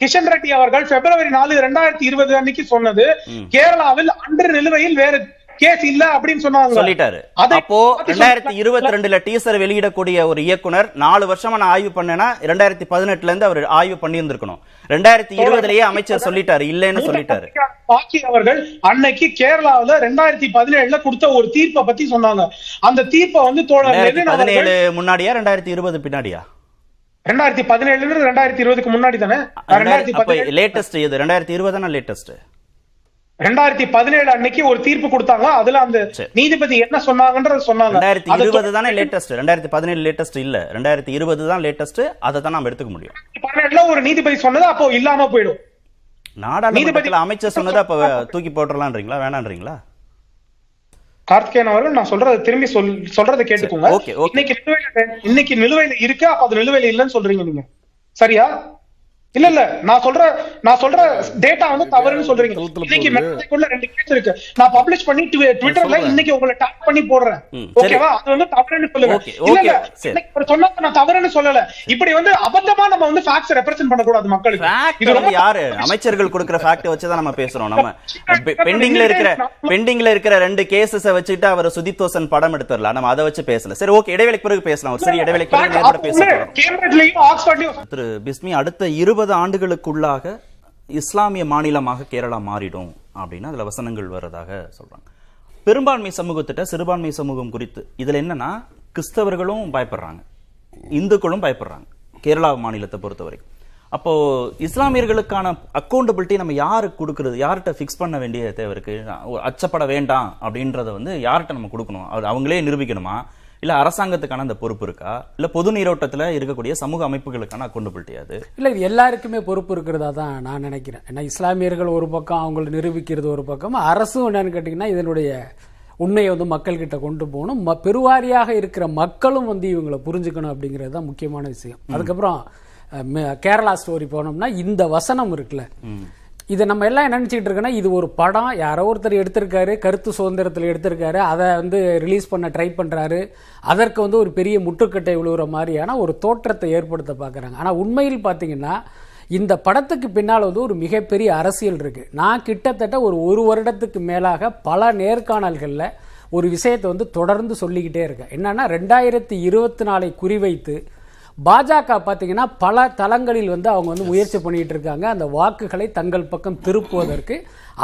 கிஷன் ரெட்டி அவர்கள் பிப்ரவரி நாலு ரெண்டாயிரத்தி இருபது அன்னைக்கு சொன்னது கேரளாவில் அன்று நிலுவையில் வேற கேஸ் இல்ல அப்படின்னு சொன்னாங்க. சொல்லிட்டாரு. அப்போ ரெண்டாயிரத்தி இருபத்தி ரெண்டுல டீசர் வெளியிடக்கூடிய ஒரு இயக்குனர் நாலு வருஷமா நான் ஆய்வு பண்ணேன்னா ரெண்டாயிரத்தி பதினெட்டுல இருந்து அவர் ஆய்வு பண்ணி இருந்திருக்கணும் ரெண்டாயிரத்தி இருபதுலயே அமைச்சர் சொல்லிட்டாரு இல்லைன்னு சொல்லிட்டாரு. பாக்கி அவர்கள் அன்னைக்கு கேரளாவுல ரெண்டாயிரத்தி பதினேழுல கொடுத்த ஒரு தீர்ப்பை பத்தி சொன்னாங்க. அந்த தீர்ப்பை வந்து பதினேழு முன்னாடியா ரெண்டாயிரத்தி இருபது பின்னாடியா? ரெண்டாயிரத்தி பதினேழுல இருந்து ரெண்டாயிரத்தி இருபதுக்கு முன்னாடி தானே? ரெண்டாயிரத்தி லேட்டஸ்ட் இது ரெண்டாயிரத்தி இருபது தானே லேட்டஸ்ட் ரெண்டாயிரத்தி பதினேழு அன்னைக்கு ஒரு தீர்ப்பு கொடுத்தாங்க. அதுல அந்த. நீதிபதி என்ன சொன்னாங்கன்றத சொன்னாங்க. ரெண்டாயிரத்தி இருபது தானே லேட்டஸ்ட் ரெண்டாயிரத்தி பதினேழு லேட்டஸ்ட் இல்ல. ரெண்டாயிரத்தி இருபது தான் லேட்டஸ்ட் அதை தான் நாம எடுத்துக்க முடியும். பதினேழுல ஒரு நீதிபதி சொன்னது அப்போ இல்லாம போயிடும். நாடாளுமன்றத்துல அமைச்சர் சொன்னதை அப்ப தூக்கி போட்டுறலான்றீங்களா? வேணான்றீங்களா? கார்த்திகேயன் அவர்கள் நான் சொல்றதை திரும்பி சொல் சொல்றதை கேட்டுக்கோங்க. இன்னைக்கு நிலுவையில இன்னைக்கு நிலுவையில இருக்கு? அப்ப அது நிலுவையில இல்லைன்னு சொல்றீங்க நீங்க. சரியா? இல்ல இல்ல. நான் சொல்ற நான் சொல்ற டேட்டா வந்து தவறுன்னு சொல்றீங்க. இன்னைக்கு. மெட்ரிக்குள்ள ரெண்டு கேஸ் இருக்கு. நான் பப்ளிஷ் பண்ணி ட்வி- ட்விட்டர்ல. இன்னைக்கு உங்களை டாக் பண்ணி போடுறேன். ஓகேவா? அது வந்து தவறுன்னு சொல்லுங்க. இல்ல இல்ல. இன்னைக்கு சொன்னது நான் தவறுன்னு சொல்லல. இப்படி வந்து அபத்தமா நம்ம வந்து ஃபேக்ட்ஸ் ரெப்ரசென்ட் பண்ணக்கூடாது மக்களுக்கு. ஃபேக்ட் இது வந்து ரொம்ப யாரு அமைச்சர்கள் கொடுக்கிற ஃபேக்ட் வச்சு தான் நம்ம பேசுறோம். நம்ம பெண்டிங்ல இருக்கிற பெண்டிங்ல இருக்கிற ரெண்டு கேசஸ வச்சுட்டு அவர் சுதீப் தோசன் படம் எடுத்துடலாம். நம்ம அதை வச்சு பேசல. சரி ஓகே. இடைவெளிக்கு பிறகு பேசலாம். ஒரு சரி இடைவெளிக்கு பிறகு fact நேர்பட அப்ப பேச வந்து போறோம் கேம்பிரிட்ஜ்லயும் ஆக்ஸ்போர்ட்லயும் திரு பிஸ்மி அடுத்த இருபது ஆண்டுகளுக்குள்ளாக இஸ்லாமிய மாநிலமாக கேரளா மாறிடும் அப்படின்னு அதில் வசனங்கள் வர்றதாக சொல்கிறாங்க பெரும்பான்மை சமூகத்திட்ட சிறுபான்மை சமூகம் குறித்து இதுல என்னன்னா கிறிஸ்தவர்களும் பயப்படுறாங்க. இந்துக்களும் பயப்படுறாங்க. கேரளா மாநிலத்தை பொறுத்தவரை அப்போ இஸ்லாமியர்களுக்கான அக்கௌண்டபிலிட்டி நம்ம யாருக்கு கொடுக்கறது? யார்கிட்ட ஃபிக்ஸ் பண்ண வேண்டிய தேவை இருக்கு? அச்சப்பட வேண்டாம் அப்படின்றத வந்து யார்கிட்ட நம்ம கொடுக்கணும்? அது அவங்களே நிரூபிக்கணுமா? இல்ல அரசாங்கத்துக்கான அந்த பொறுப்பு இருக்கா? இல்ல பொது நீரோட்டத்துல இருக்கக்கூடிய சமூக அமைப்புகளுக்கான அக்கௌண்டபிலிட்டி அது? இல்லை இது எல்லாருக்குமே பொறுப்பு இருக்கிறதா தான் நான் நினைக்கிறேன். ஏன்னா இஸ்லாமியர்கள் ஒரு பக்கம் அவங்களை நிரூபிக்கிறது ஒரு பக்கம். அரசும் என்னன்னு கேட்டிங்கன்னா இதனுடைய உண்மையை வந்து மக்கள்கிட்ட கொண்டு போகணும். ம- பெருவாரியாக இருக்கிற மக்களும் வந்து இவங்களை புரிஞ்சுக்கணும் அப்படிங்கிறது தான் முக்கியமான விஷயம். அதுக்கப்புறம் கேரளா ஸ்டோரி போனோம்னா இந்த வசனம் இருக்குல்ல. இதை நம்ம எல்லாம் என்ன நினச்சிக்கிட்டு இருக்கோன்னா இது ஒரு படம். யாரோ ஒருத்தர் எடுத்திருக்காரு கருத்து சுதந்திரத்தில் எடுத்திருக்காரு. அதை வந்து ரிலீஸ் பண்ண ட்ரை பண்ணுறாரு அதற்கு வந்து ஒரு பெரிய முட்டுக்கட்டை விழுகிற மாதிரியான ஒரு தோற்றத்தை ஏற்படுத்த பார்க்குறாங்க. ஆனால் உண்மையில் பார்த்தீங்கன்னா இந்த படத்துக்கு பின்னால் வந்து ஒரு மிகப்பெரிய அரசியல் இருக்குது நான் கிட்டத்தட்ட ஒரு ஒரு வருடத்துக்கு மேலாக பல நேர்காணல்களில் ஒரு விஷயத்தை வந்து தொடர்ந்து சொல்லிக்கிட்டே இருக்கேன். என்னென்னா ரெண்டாயிரத்தி இருபத்தி நாலை குறிவைத்து பாஜக பார்த்தீங்கன்னா பல தளங்களில் வந்து அவங்க வந்து முயற்சி பண்ணிட்டு இருக்காங்க. அந்த வாக்குகளை தங்கள் பக்கம் திருப்புவதற்கு.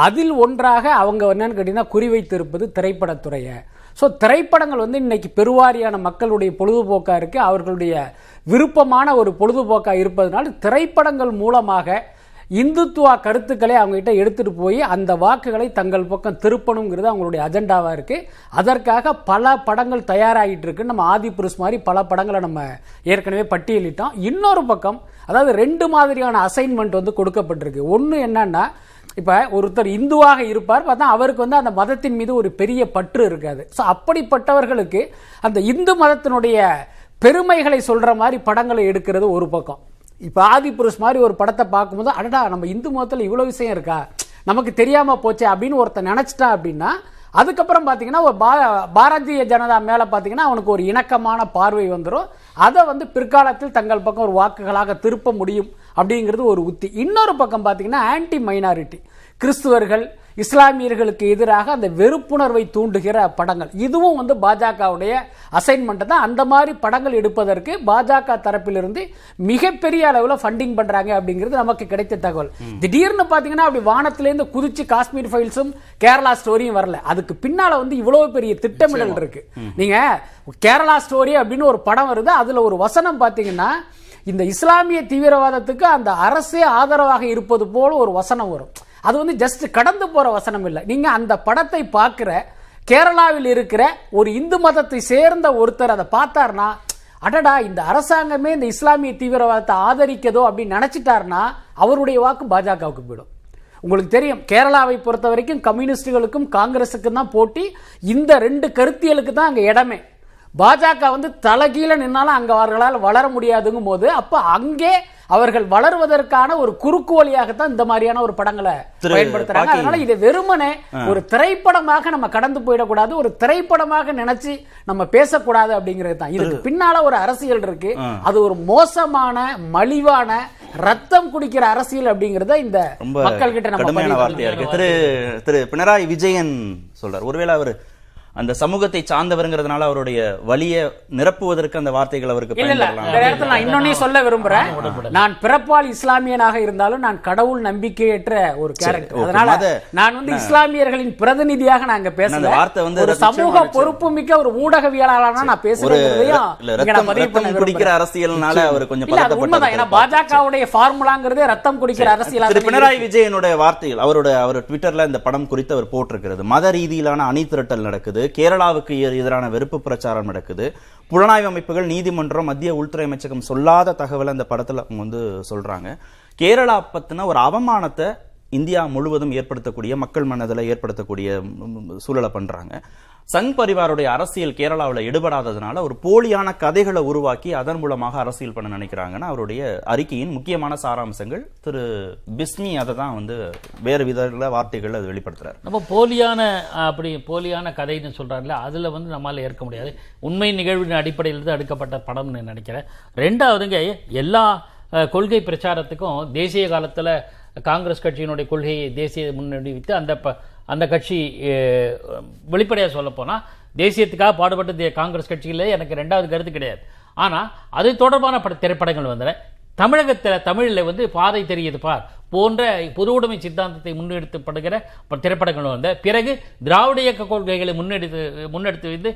அதில் ஒன்றாக அவங்க என்னன்னு கேட்டீங்கன்னா குறிவைத்திருப்பது திரைப்படத்துறையை. ஸோ திரைப்படங்கள் வந்து இன்னைக்கு பெருவாரியான மக்களுடைய பொழுதுபோக்காக இருக்கு. அவர்களுடைய விருப்பமான ஒரு பொழுதுபோக்காக இருப்பதனால திரைப்படங்கள் மூலமாக இந்துத்துவா கருத்துக்களை அவங்ககிட்ட எடுத்துகிட்டு போய் அந்த வாக்குகளை தங்கள் பக்கம் திருப்பணுங்கிறது அவங்களுடைய அஜெண்டாவாக இருக்குது அதற்காக பல படங்கள் தயாராகிட்டு இருக்கு நம்ம ஆதிபுருஷ் மாதிரி பல படங்களை நம்ம ஏற்கனவே பட்டியலிட்டோம். இன்னொரு பக்கம் அதாவது ரெண்டு மாதிரியான அசைன்மெண்ட் வந்து கொடுக்கப்பட்டிருக்கு. ஒன்று என்னன்னா இப்போ ஒருத்தர் இந்துவாக இருப்பார் பார்த்தா அவருக்கு வந்து அந்த மதத்தின் மீது ஒரு பெரிய பற்று இருக்காது. ஸோ அப்படிப்பட்டவர்களுக்கு அந்த இந்து மதத்தினுடைய பெருமைகளை சொல்கிற மாதிரி படங்களை எடுக்கிறது ஒரு பக்கம். இப்போ ஆதிபுருஷ் மாதிரி ஒரு படத்தை பார்க்கும்போது அடடா நம்ம இந்து மதத்தில் இவ்வளோ விஷயம் இருக்கா? நமக்கு தெரியாமல் போச்சே அப்படின்னு ஒருத்தன் நினச்சிட்டா அப்படின்னா அதுக்கப்புறம் பார்த்தீங்கன்னா ஒரு பா- பாரதிய ஜனதா மேலே பார்த்தீங்கன்னா அவனுக்கு ஒரு இணக்கமான பார்வை வந்துடும் அதை வந்து பிற்காலத்தில் தங்கள் பக்கம் ஒரு வாக்குகளாக திருப்ப முடியும் அப்படிங்கிறது ஒரு உத்தி. இன்னொரு பக்கம் பார்த்தீங்கன்னா ஆன்டி மைனாரிட்டி கிறிஸ்துவர்கள் இஸ்லாமியர்களுக்கு எதிராக அந்த வெறுப்புணர்வை தூண்டுகிற படங்கள். இதுவும் வந்து பாஜகவுடைய அசைன்மெண்ட் தான். அந்த மாதிரி படங்கள் எடுப்பதற்கு பாஜக தரப்பிலிருந்து மிகப்பெரிய அளவில் ஃபண்டிங் பண்றாங்க அப்படிங்கிறது நமக்கு கிடைத்த தகவல். திடீர்னு பாத்தீங்கன்னா அப்படி வானத்திலேருந்து குதிச்சு காஷ்மீர் ஃபைல்ஸும் கேரளா ஸ்டோரியும் வரல. அதுக்கு பின்னால வந்து இவ்வளவு பெரிய திட்டமிடல் இருக்கு. நீங்க கேரளா ஸ்டோரி அப்படின்னு ஒரு படம் வருது. அதுல ஒரு வசனம் பாத்தீங்கன்னா இந்த இஸ்லாமிய தீவிரவாதத்துக்கு அந்த அரசே ஆதரவாக இருப்பது போல ஒரு வசனம் வரும். அது வந்து ஜஸ்ட் கடந்து போற வசனம் இல்லை. நீங்க அந்த படத்தை பார்க்குற கேரளாவில் இருக்கிற ஒரு இந்து மதத்தை சேர்ந்த ஒருத்தர் அதை பார்த்தாருன்னா அடடா இந்த அரசாங்கமே இந்த இஸ்லாமிய தீவிரவாதத்தை ஆதரிக்கதோ அப்படின்னு நினைச்சிட்டாருன்னா அவருடைய வாக்கு பாஜகவுக்கு போயிடும். உங்களுக்கு தெரியும் கேரளாவை பொறுத்த வரைக்கும் கம்யூனிஸ்டுகளுக்கும் காங்கிரஸுக்கும் தான் போட்டி. இந்த ரெண்டு கருத்தியலுக்கு தான் அங்கே இடமே. பாஜக வந்து தலைகீழ நின்னாலும் அங்கே அவர்களால் வளர முடியாதுங்கும் போது அப்போ அங்கே அவர்கள் வளருவதற்கான ஒரு குறுக்கு வழியாகத்தான் இந்த மாதிரியான ஒரு படங்களை பயன்படுத்துறாங்க. அதனால இதை வெறுமனே ஒரு திரைப்படமாக நம்ம கடந்து போயிடக்கூடாது ஒரு திரைப்படமாக நினைச்சு நம்ம பேசக்கூடாது அப்படிங்கிறது தான். இதுக்கு பின்னால ஒரு அரசியல் இருக்கு. அது ஒரு மோசமான மலிவான ரத்தம் குடிக்கிற அரசியல் அப்படிங்கறத இந்த மக்கள் கிட்ட நம்ம திரு திரு பினராயி விஜயன் சொல்றார். ஒருவேளை அவர் அந்த சமூகத்தை சார்ந்தவருங்கிறதுனால அவருடைய வலிய நிரப்புவதற்கு அந்த வார்த்தைகள் அவருக்கு இல்ல நேரத்துல நான் இன்னொன்னே சொல்ல விரும்புறேன். நான் பிறப்பால் இஸ்லாமியனாக இருந்தாலும் நான் கடவுள் நம்பிக்கையற்ற ஒரு கேரக்டர் அதனால நான் வந்து இஸ்லாமியர்களின் பிரதிநிதியாக நான் அந்த பேசல வார்த்தை வந்து ஒரு சமூக பொறுப்பு மிக்க ஒரு ஊடகவியலாளனா நான் ரத்தம் குடிக்கிற அரசியல்னால அவர் கொஞ்சம் இல்ல அது உண்மைதான். ஏன்னா. பாஜகவுடைய ஃபார்முலாங்கிறதே ரத்தம் குடிக்கிற அரசியலா பினராயி. விஜயனுடைய வார்த்தைகள் அவரோட அவர் ட்விட்டர்ல இந்த படம் குறித்து அவர் போட்டிருக்கிறது. மத ரீதியிலான அணி திரட்டல் நடக்குது. கேரளாவுக்கு எதிரான வெறுப்பு பிரச்சாரம் நடக்குது. புலனாய்வு அமைப்புகள் நீதிமன்றம் மத்திய உள்துறை அமைச்சகம் சொல்லாத தகவலை அந்த படத்தில் அவங்க வந்து சொல்றாங்க. கேரளா பத்தின ஒரு அவமானத்தை இந்தியா முழுவதும் ஏற்படுத்தக்கூடிய மக்கள் மனதில் ஏற்படுத்தக்கூடிய சூழலை பண்றாங்க. சங் பரிவாருடைய அரசியல் கேரளாவில் எடுபடாததுனால ஒரு போலியான கதைகளை உருவாக்கி அதன் மூலமாக அரசியல் பண்ண நினைக்கிறாங்கன்னு அவருடைய அறிக்கையின் முக்கியமான சாராம்சங்கள். திரு பிஸ்மி அதை தான் வந்து வேறு விதத்துல வார்த்தைகள் அது வெளிப்படுத்துறாரு. நம்ம போலியான அப்படி போலியான கதைன்னு சொல்றாருல அதுல வந்து நம்மளால் ஏற்க முடியாது. உண்மை நிகழ்வின் அடிப்படையில் தான் எடுக்கப்பட்ட படம்னு நினைக்கிறேன். ரெண்டாவதுங்க எல்லா கொள்கை பிரச்சாரத்துக்கும் தேசிய காலத்தில் காங்கிரஸ் கட்சியினுடைய கொள்கையை தேசிய முன்னெடுத்து அந்த ப- அந்த கட்சி வெளிப்படையாக சொல்லப்போனால் தேசியத்துக்காக பாடுபட்ட காங்கிரஸ் கட்சியில் எனக்கு ரெண்டாவது கருத்து கிடையாது. ஆனா அது தொடர்பான பட திரைப்படங்கள் வந்தன. தமிழகத்தில் தமிழில் வந்து பாதை தெரியுது பார். போன்ற பொது உடைமை சித்தாந்தத்தை முன்னெடுத்தப்படுகிற திரைப்படங்கள் வந்த பிறகு திராவிட இயக்க கொள்கைகளை முன்னெடுத்து முன்னெடுத்து வைத்து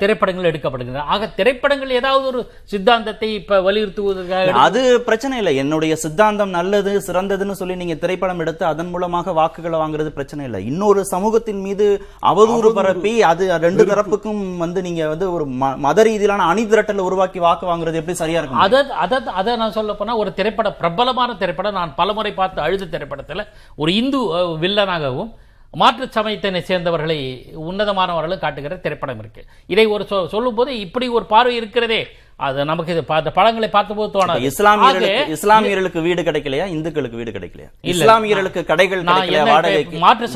திரைப்படங்கள் எடுக்கப்படுகின்றன. ஆக திரைப்படங்கள் ஏதாவது ஒரு சித்தாந்தத்தை இப்ப வலியுறுத்துவதற்காக அது பிரச்சனை இல்லை. என்னுடைய சித்தாந்தம் நல்லது சிறந்ததுன்னு சொல்லி நீங்க திரைப்படம் எடுத்து அதன் மூலமாக வாக்குகளை வாங்குறது பிரச்சனை இல்லை. இன்னொரு சமூகத்தின் மீது அவதூறு பரப்பி அது ரெண்டு தரப்புக்கும் வந்து நீங்க வந்து ஒரு ம- மத ரீதியிலான அணி திரட்டலை உருவாக்கி வாக்கு வாங்குறது எப்படி சரியா இருக்கும் அதை அதை அதை நான் சொல்ல போனா ஒரு திரைப்பட பிரபலமான திரைப்படம் நான் பலமுறை பார்த்து அழுத திரைப்படத்துல ஒரு இந்து வில்லனாகவும் மாற்று சமயத்தினை சேர்ந்தவர்களை உன்னதமானவர்களும் காட்டுகிற திரைப்படம் இருக்கு. இதை ஒரு சொ- சொல்லும்போது இப்படி ஒரு பார்வை இருக்கிறதே. அது நமக்கு இது அந்த படங்களை பார்த்தபோது தோணாது. இஸ்லாமியர்களுக்கு இஸ்லாமியர்களுக்கு வீடு கிடைக்கலையா? இந்துக்களுக்கு வீடு கிடைக்கலையா. இஸ்லாமியர்களுக்கு கடைகள் வாடகைக்கு? மாற்று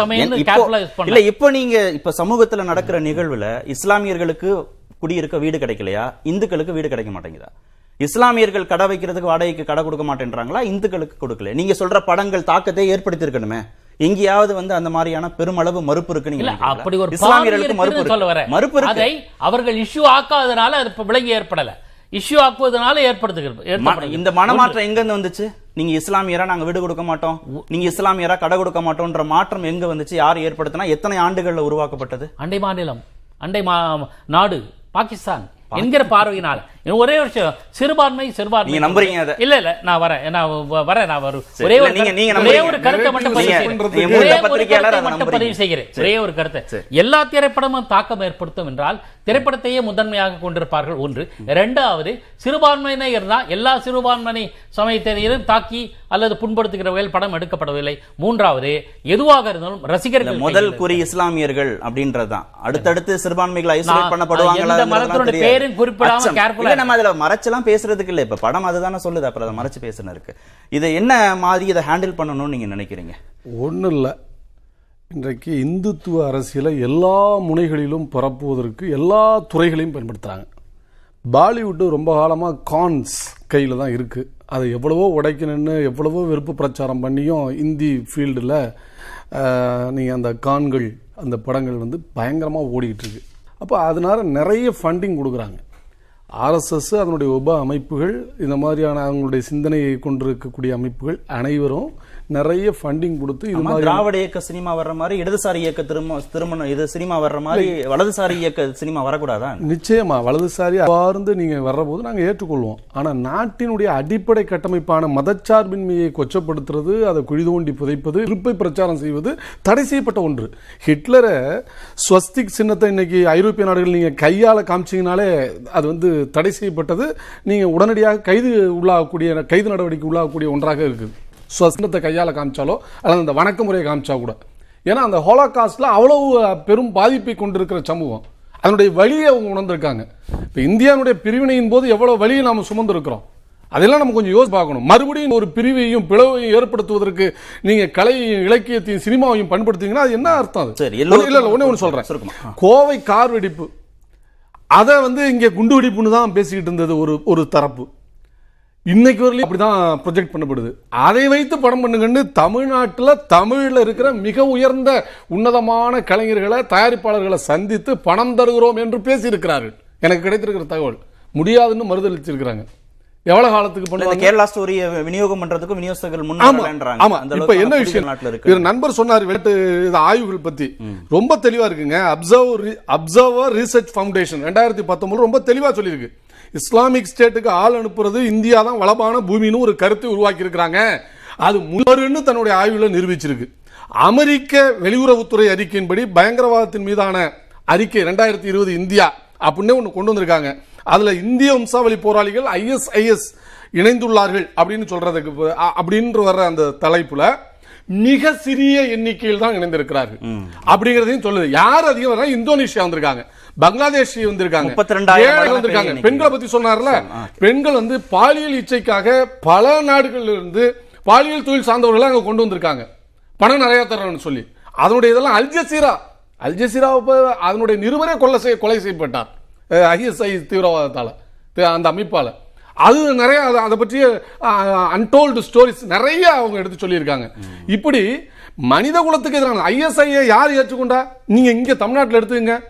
பண்ணல. இல்ல இப்போ நீங்க இப்ப சமூகத்துல நடக்கிற நிகழ்வுல இஸ்லாமியர்களுக்கு குடியிருக்க வீடு கிடைக்கலையா? இந்துக்களுக்கு வீடு கிடைக்க மாட்டேங்குதா? இஸ்லாமியர்கள் கடை வைக்கிறதுக்கு வாடகைக்கு கடை கொடுக்க மாட்டேன்றாங்களா? இந்துக்களுக்கு கொடுக்கல. நீங்க சொல்ற படங்கள் தாக்கத்தை ஏற்படுத்தி இருக்கணுமே எங்கேயாவது வந்து அந்த மாதிரியான பெருமளவு மறுப்பு இருக்கு நீங்க? அப்படி ஒரு இஸ்லாமியர்களுக்கு மறுப்பு சொல்ல. வரேன். மறுப்பு அதை அவர்கள் இஷ்யூ ஆக்காதனால அது விலங்கி ஏற்படல. இஷ்யூ ஆக்குவதனால ஏற்படுத்துகிறது. இந்த மனமாற்றம் எங்க இருந்து வந்துச்சு? நீங்க இஸ்லாமியரா நாங்க வீடு கொடுக்க மாட்டோம். நீங்க இஸ்லாமியரா கடை கொடுக்க மாட்டோம்ன்ற மாற்றம் எங்க வந்துச்சு? யார் ஏற்படுத்தினா எத்தனை ஆண்டுகள்ல உருவாக்கப்பட்டது? அண்டை மாநிலம் அண்டை நாடு பாகிஸ்தான். என்கிற பார்வையினால ஒரே விஷயம் சிறுபான்மை சிறுபான்மை. நீங்க நம்புறீங்க அதை? இல்ல இல்ல நான் வரேன் நான் வரேன் நான் வரும். ஒரே ஒரு நீங்க- நீங்க ஒரே. ஒரு கருத்தை மட்டும் ஒரே ஒரு கருத்தை மட்டும். பதிவு செய்கிறேன். ஒரே ஒரு கருத்து. எல்லா திரைப்படமும் தாக்கம் ஏற்படுத்தும் என்றால் திரைப்படத்தையே முதன்மையாக கொண்டிருப்பார்கள் ஒன்று. இரண்டாவது சிறுபான்மையினர் இருந்தால் எல்லா சிறுபான்மை சமயத்தினரையும் தாக்கி அல்லது புண்படுத்துகிற வகையில் படம் எடுக்கப்படவில்லை. மூன்றாவது எதுவாக இருந்தாலும் ரசிகர்கள் முதல் குறி இஸ்லாமியர்கள் அப்படின்றதுதான். அடுத்தடுத்து சிறுபான்மைகள் ஐசோலேட் பண்ணப்படுவாங்களா எந்த மதத்தினுடைய பேரும் குறிப்பிடாம careful இல்ல நம்ம அதுல மறைச்செல்லாம் பேசுறதுக்கு இல்ல. இப்ப படம் அதுதானே சொல்லுது. அப்புறம் அதை மறைச்சு பேசுன இருக்கு இது என்ன மாதிரி இதை ஹேண்டில் பண்ணணும்னு நீங்க நினைக்கிறீங்க? ஒன்றும் இல்லை. இன்றைக்கு இந்துத்துவ அரசியலை எல்லா முனைகளிலும் பரப்புவதற்கு எல்லா துறைகளையும் பயன்படுத்துகிறாங்க பாலிவுட்டு ரொம்ப காலமாக கான்ஸ் கையில் தான் இருக்குது அதை எவ்வளவோ உடைக்கணும்னு எவ்வளவோ வெறுப்பு பிரச்சாரம் பண்ணியும் இந்தி ஃபீல்டில் நீங்கள் அந்த கான்கள் அந்த படங்கள் வந்து பயங்கரமாக ஓடிக்கிட்டு இருக்கு. அப்போ அதனால நிறைய ஃபண்டிங் கொடுக்குறாங்க. ஆர்எஸ்எஸ் அதனுடைய உப அமைப்புகள் இந்த மாதிரியான அவங்களுடைய சிந்தனையை கொண்டிருக்கக்கூடிய அமைப்புகள் அனைவரும் நிறைய ஃபண்டிங் கொடுத்து இது மாதிரி திராவிட இயக்க சினிமா வர்ற மாதிரி இடதுசாரி இயக்க திரும்ப திருமணம் இது சினிமா வர்ற மாதிரி வலதுசாரி இயக்க சினிமா வரக்கூடாதா? நிச்சயமா வலதுசாரி அவ்வாறு நீங்க வர்றபோது நாங்க ஏற்றுக்கொள்வோம். ஆனா நாட்டினுடைய அடிப்படை கட்டமைப்பான மதச்சார்பின்மையை கொச்சப்படுத்துறது அதை குழி தோண்டி புதைப்பது இருப்பை பிரச்சாரம் செய்வது தடை செய்யப்பட்ட ஒன்று. ஹிட்லரை ஸ்வஸ்திக் சின்னத்தை இன்னைக்கு ஐரோப்பிய நாடுகள் நீங்க கையால காமிச்சீங்கனாலே அது வந்து தடை செய்யப்பட்டது. நீங்க உடனடியாக கைது உள்ளாகக்கூடிய கைது நடவடிக்கை உள்ளாகக்கூடிய ஒன்றாக இருக்குது. ஸ்வஸ்தினத்தை கையால காமிச்சாலோ அல்லது அந்த வணக்க முறையை காமிச்சா கூட. ஏன்னா அந்த ஹோலோகாஸ்ட்ல அவ்வளவு பெரும் பாதிப்பை கொண்டிருக்கிற சமூகம். அதனுடைய வழியை அவங்க உணர்ந்திருக்காங்க. இப்போ இந்தியாவுடைய பிரிவினையின் போது எவ்வளவு வழியை நாம சுமந்திருக்கிறோம்? அதெல்லாம் நம்ம கொஞ்சம் யோசிச்சு பார்க்கணும். மறுபடியும் ஒரு பிரிவையும் பிளவையும் ஏற்படுத்துவதற்கு நீங்க கலையையும் இலக்கியத்தையும் சினிமாவையும் பயன்படுத்துவீங்கன்னா அது என்ன அர்த்தம் அது? சரி, இல்ல இல்ல ஒண்ணே ஒன்று சொல்றேன். சுருக்கமா. கோவை கார் வெடிப்பு அதை வந்து இங்க குண்டு வெடிப்புன்னு தான் பேசிக்கிட்டு இருந்தது ஒரு ஒரு தரப்பு. இன்னைக்கு வரலையும் அப்படிதான் ப்ரொஜெக்ட் பண்ணப்படுது. அதை வைத்து படம் பண்ணுங்கன்னு தமிழ்நாட்டுல தமிழ்ல இருக்கிற மிக உயர்ந்த உன்னதமான கலைஞர்களை தயாரிப்பாளர்களை சந்தித்து பணம் தருகிறோம் என்று பேசியிருக்கிறார்கள். எனக்கு கிடைத்திருக்கிற தகவல். முடியாதுன்னு மறுதளிச்சிருக்கிறாங்க. எவ்வளவு காலத்துக்கு பண்ணுவாங்க? கேரளா ஸ்டோரியை விநியோகம் பண்றதுக்கும் விநியோகஸ்தர்கள் முன் ஆமா இப்ப என்ன விஷயம்? நாட்டுல நண்பர் சொன்னார் வெளிநாட்டு இது ஆய்வுகள் பத்தி. ரொம்ப தெளிவா இருக்குங்க. அப்சர்வ் அப்சர்வர் ரிசர்ச் ஃபவுண்டேஷன் ரெண்டாயிரத்தி பத்தொன்பது ரொம்ப தெளிவா சொல்லியிருக்கு. இஸ்லாமிக் ஸ்டேட்டுக்கு ஆள் அனுப்புறது இந்தியா தான் வளமான பூமின்னு ஒரு கருத்தை உருவாக்கி இருக்கிறாங்க அது முன்னருன்னு தன்னுடைய ஆய்வுல நிரூபிச்சிருக்கு. அமெரிக்க வெளியுறவுத்துறை அறிக்கையின்படி பயங்கரவாதத்தின் மீதான அறிக்கை ரெண்டாயிரத்தி இருபது இந்தியா அப்படின்னு ஒன்று கொண்டு வந்திருக்காங்க. அதுல இந்திய வம்சாவளி போராளிகள் ஐஎஸ்ஐஎஸ் இணைந்துள்ளார்கள் அப்படின்னு சொல்றதுக்கு அப்படின்ற வர்ற அந்த தலைப்புல மிக சிறிய எண்ணிக்கையில் தான் இணைந்திருக்கிறார்கள் அப்படிங்கறதையும் சொல்லுது. யார் அதிகம் இந்தோனேஷியா வந்திருக்காங்க. பங்களாதேஷ் வந்திருக்காங்க. 32,000 ஏழு மடங்கு வந்திருக்காங்க. பெண்களை பத்தி சொன்னார்ல? பெண்கள் வந்து பாலியல் இச்சைக்காக பல நாடுகள்ல இருந்து பாலியல் தொழில் சார்ந்தவர்களை அங்க கொண்டு வந்திருக்காங்க. பணம் நிறைய தரணும்னு சொல்லி. அதனுடைய இதெல்லாம் அல் ஜசீரா. அல் ஜசீரா அதனுடைய நிருபரே கொலை செய்ய கொலை செய்யப்பட்டார். ஐஎஸ்ஐ தீவிரவாதத்தால அந்த அமைப்பால. அது நிறைய அதை- பற்றிய அன்டோல்டு ஸ்டோரிஸ் நிறைய அவங்க எடுத்து சொல்லியிருக்காங்க. இப்படி மனித குலத்துக்கு எதிரான ஐஎஸ்ஐயை யார் ஏற்றுக்கொண்டா? நீங்க இங்க தமிழ்நாட்டில் எடுத்துங்க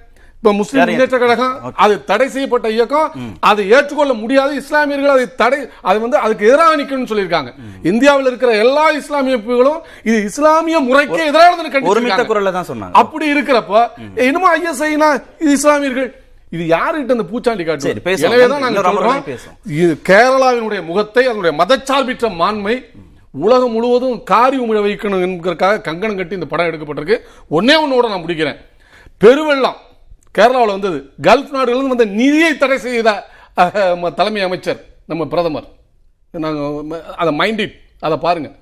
இப்ப முஸ்லிம் முன்னேற்ற கழகம் அது தடை செய்யப்பட்ட இயக்கம் அதை ஏற்றுக்கொள்ள முடியாது இஸ்லாமியர்கள் அதை தடை அது வந்து அதுக்கு எதிராக நிக்கணும்னு சொல்லியிருக்காங்க. இந்தியாவில் இருக்கிற எல்லா இஸ்லாமிய அமைப்புகளும் இது இஸ்லாமிய முறைக்கு எதிரானதுன்னு ஒருமித்த. குரல்ல தான் சொன்னாங்க. அப்படி இருக்கிறப்ப என்னமோ ஐஎஸ்ஐனா இது இஸ்லாமியர்கள்? இது யாருகிட்ட அந்த பூச்சாண்டி காட்டு சரி, பேசுவோம். எனவே தான் நாங்க இன்னொரு சொல்றோம். அமர்வுலையும் பேசுவோம். இது கேரளாவினுடைய முகத்தை அதனுடைய மதச்சார்பிற்ற மாண்மை உலகம் முழுவதும் காரி உமிழ வைக்கணும் என்கிறதுக்காக கங்கணம் கட்டி இந்த படம் எடுக்கப்பட்டிருக்கு. ஒன்னே ஒன்னோட நான் முடிக்கிறேன். பெருவெள்ளம். கேரளாவில் வந்தது கல்ஃப் நாடுகளில் வந்த நிதியை தடை செய்த ம- தலைமை அமைச்சர் நம்ம பிரதமர். நாங்கள் அதை மைண்டிட் அதை பாருங்கள்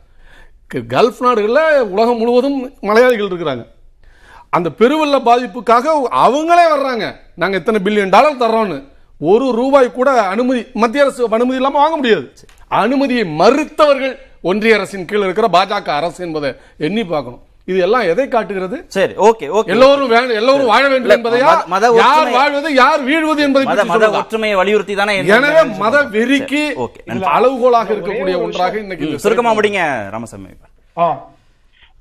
க- கல்ஃப் நாடுகளில் உலகம் முழுவதும் மலையாளிகள் இருக்கிறாங்க. அந்த பெருவெள்ள பாதிப்புக்காக அவங்களே வர்றாங்க. நாங்கள் இத்தனை பில்லியன் டாலர் தர்றோம்னு. ஒரு ரூபாய் கூட அனுமதி மத்திய அரசு அனுமதி இல்லாமல் வாங்க முடியாது. அனுமதியை மறுத்தவர்கள் ஒன்றிய அரசின் கீழ் இருக்கிற பாஜக அரசு என்பதை எண்ணி பார்க்கணும். இது எல்லாம் எதை காட்டுகிறது? சரி ஓகே ஓகே. எல்லோரும் எல்லோரும் வாழ வேண்டும் என்பதையா மத- யார் வாழ்வது யார் வீழ்வது என்பதை மத? ஒற்றுமையை வலியுறுத்தி தானே எனவே மத வெறிக்கு அளவுகோலாக இருக்கக்கூடிய ஒன்றாக இன்னைக்கு சுருக்கமா முடிங்க ராமசாமி.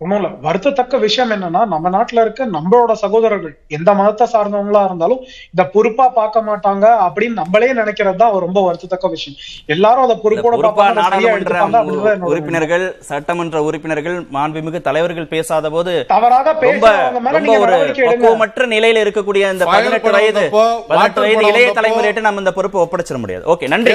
ஒண்ணும் இல்ல. வருத்தத்தக்க விஷயம் என்னன்னா நம்ம நாட்டுல இருக்க நம்மளோட சகோதரர்கள் எந்த மதத்தை சார்ந்தவங்களா இருந்தாலும் இத பொறுப்பா பார்க்க மாட்டாங்க அப்படின்னு நம்மளே நினைக்கிறது தான் ரொம்ப வருத்தத்தக்க விஷயம். எல்லாரும் அதை பொறுப்போட நாடாளுமன்ற உறுப்பினர்கள் சட்டமன்ற உறுப்பினர்கள் மாண்புமிகு தலைவர்கள் பேசாத போது தவறாக பக்குவமற்ற நிலையில இருக்கக்கூடிய இந்த பதினெட்டு வயது பதினெட்டு வயது இளைய தலைமுறையிட்ட நம்ம இந்த பொறுப்பை ஒப்படைச்சிட முடியாது. ஓகே நன்றி.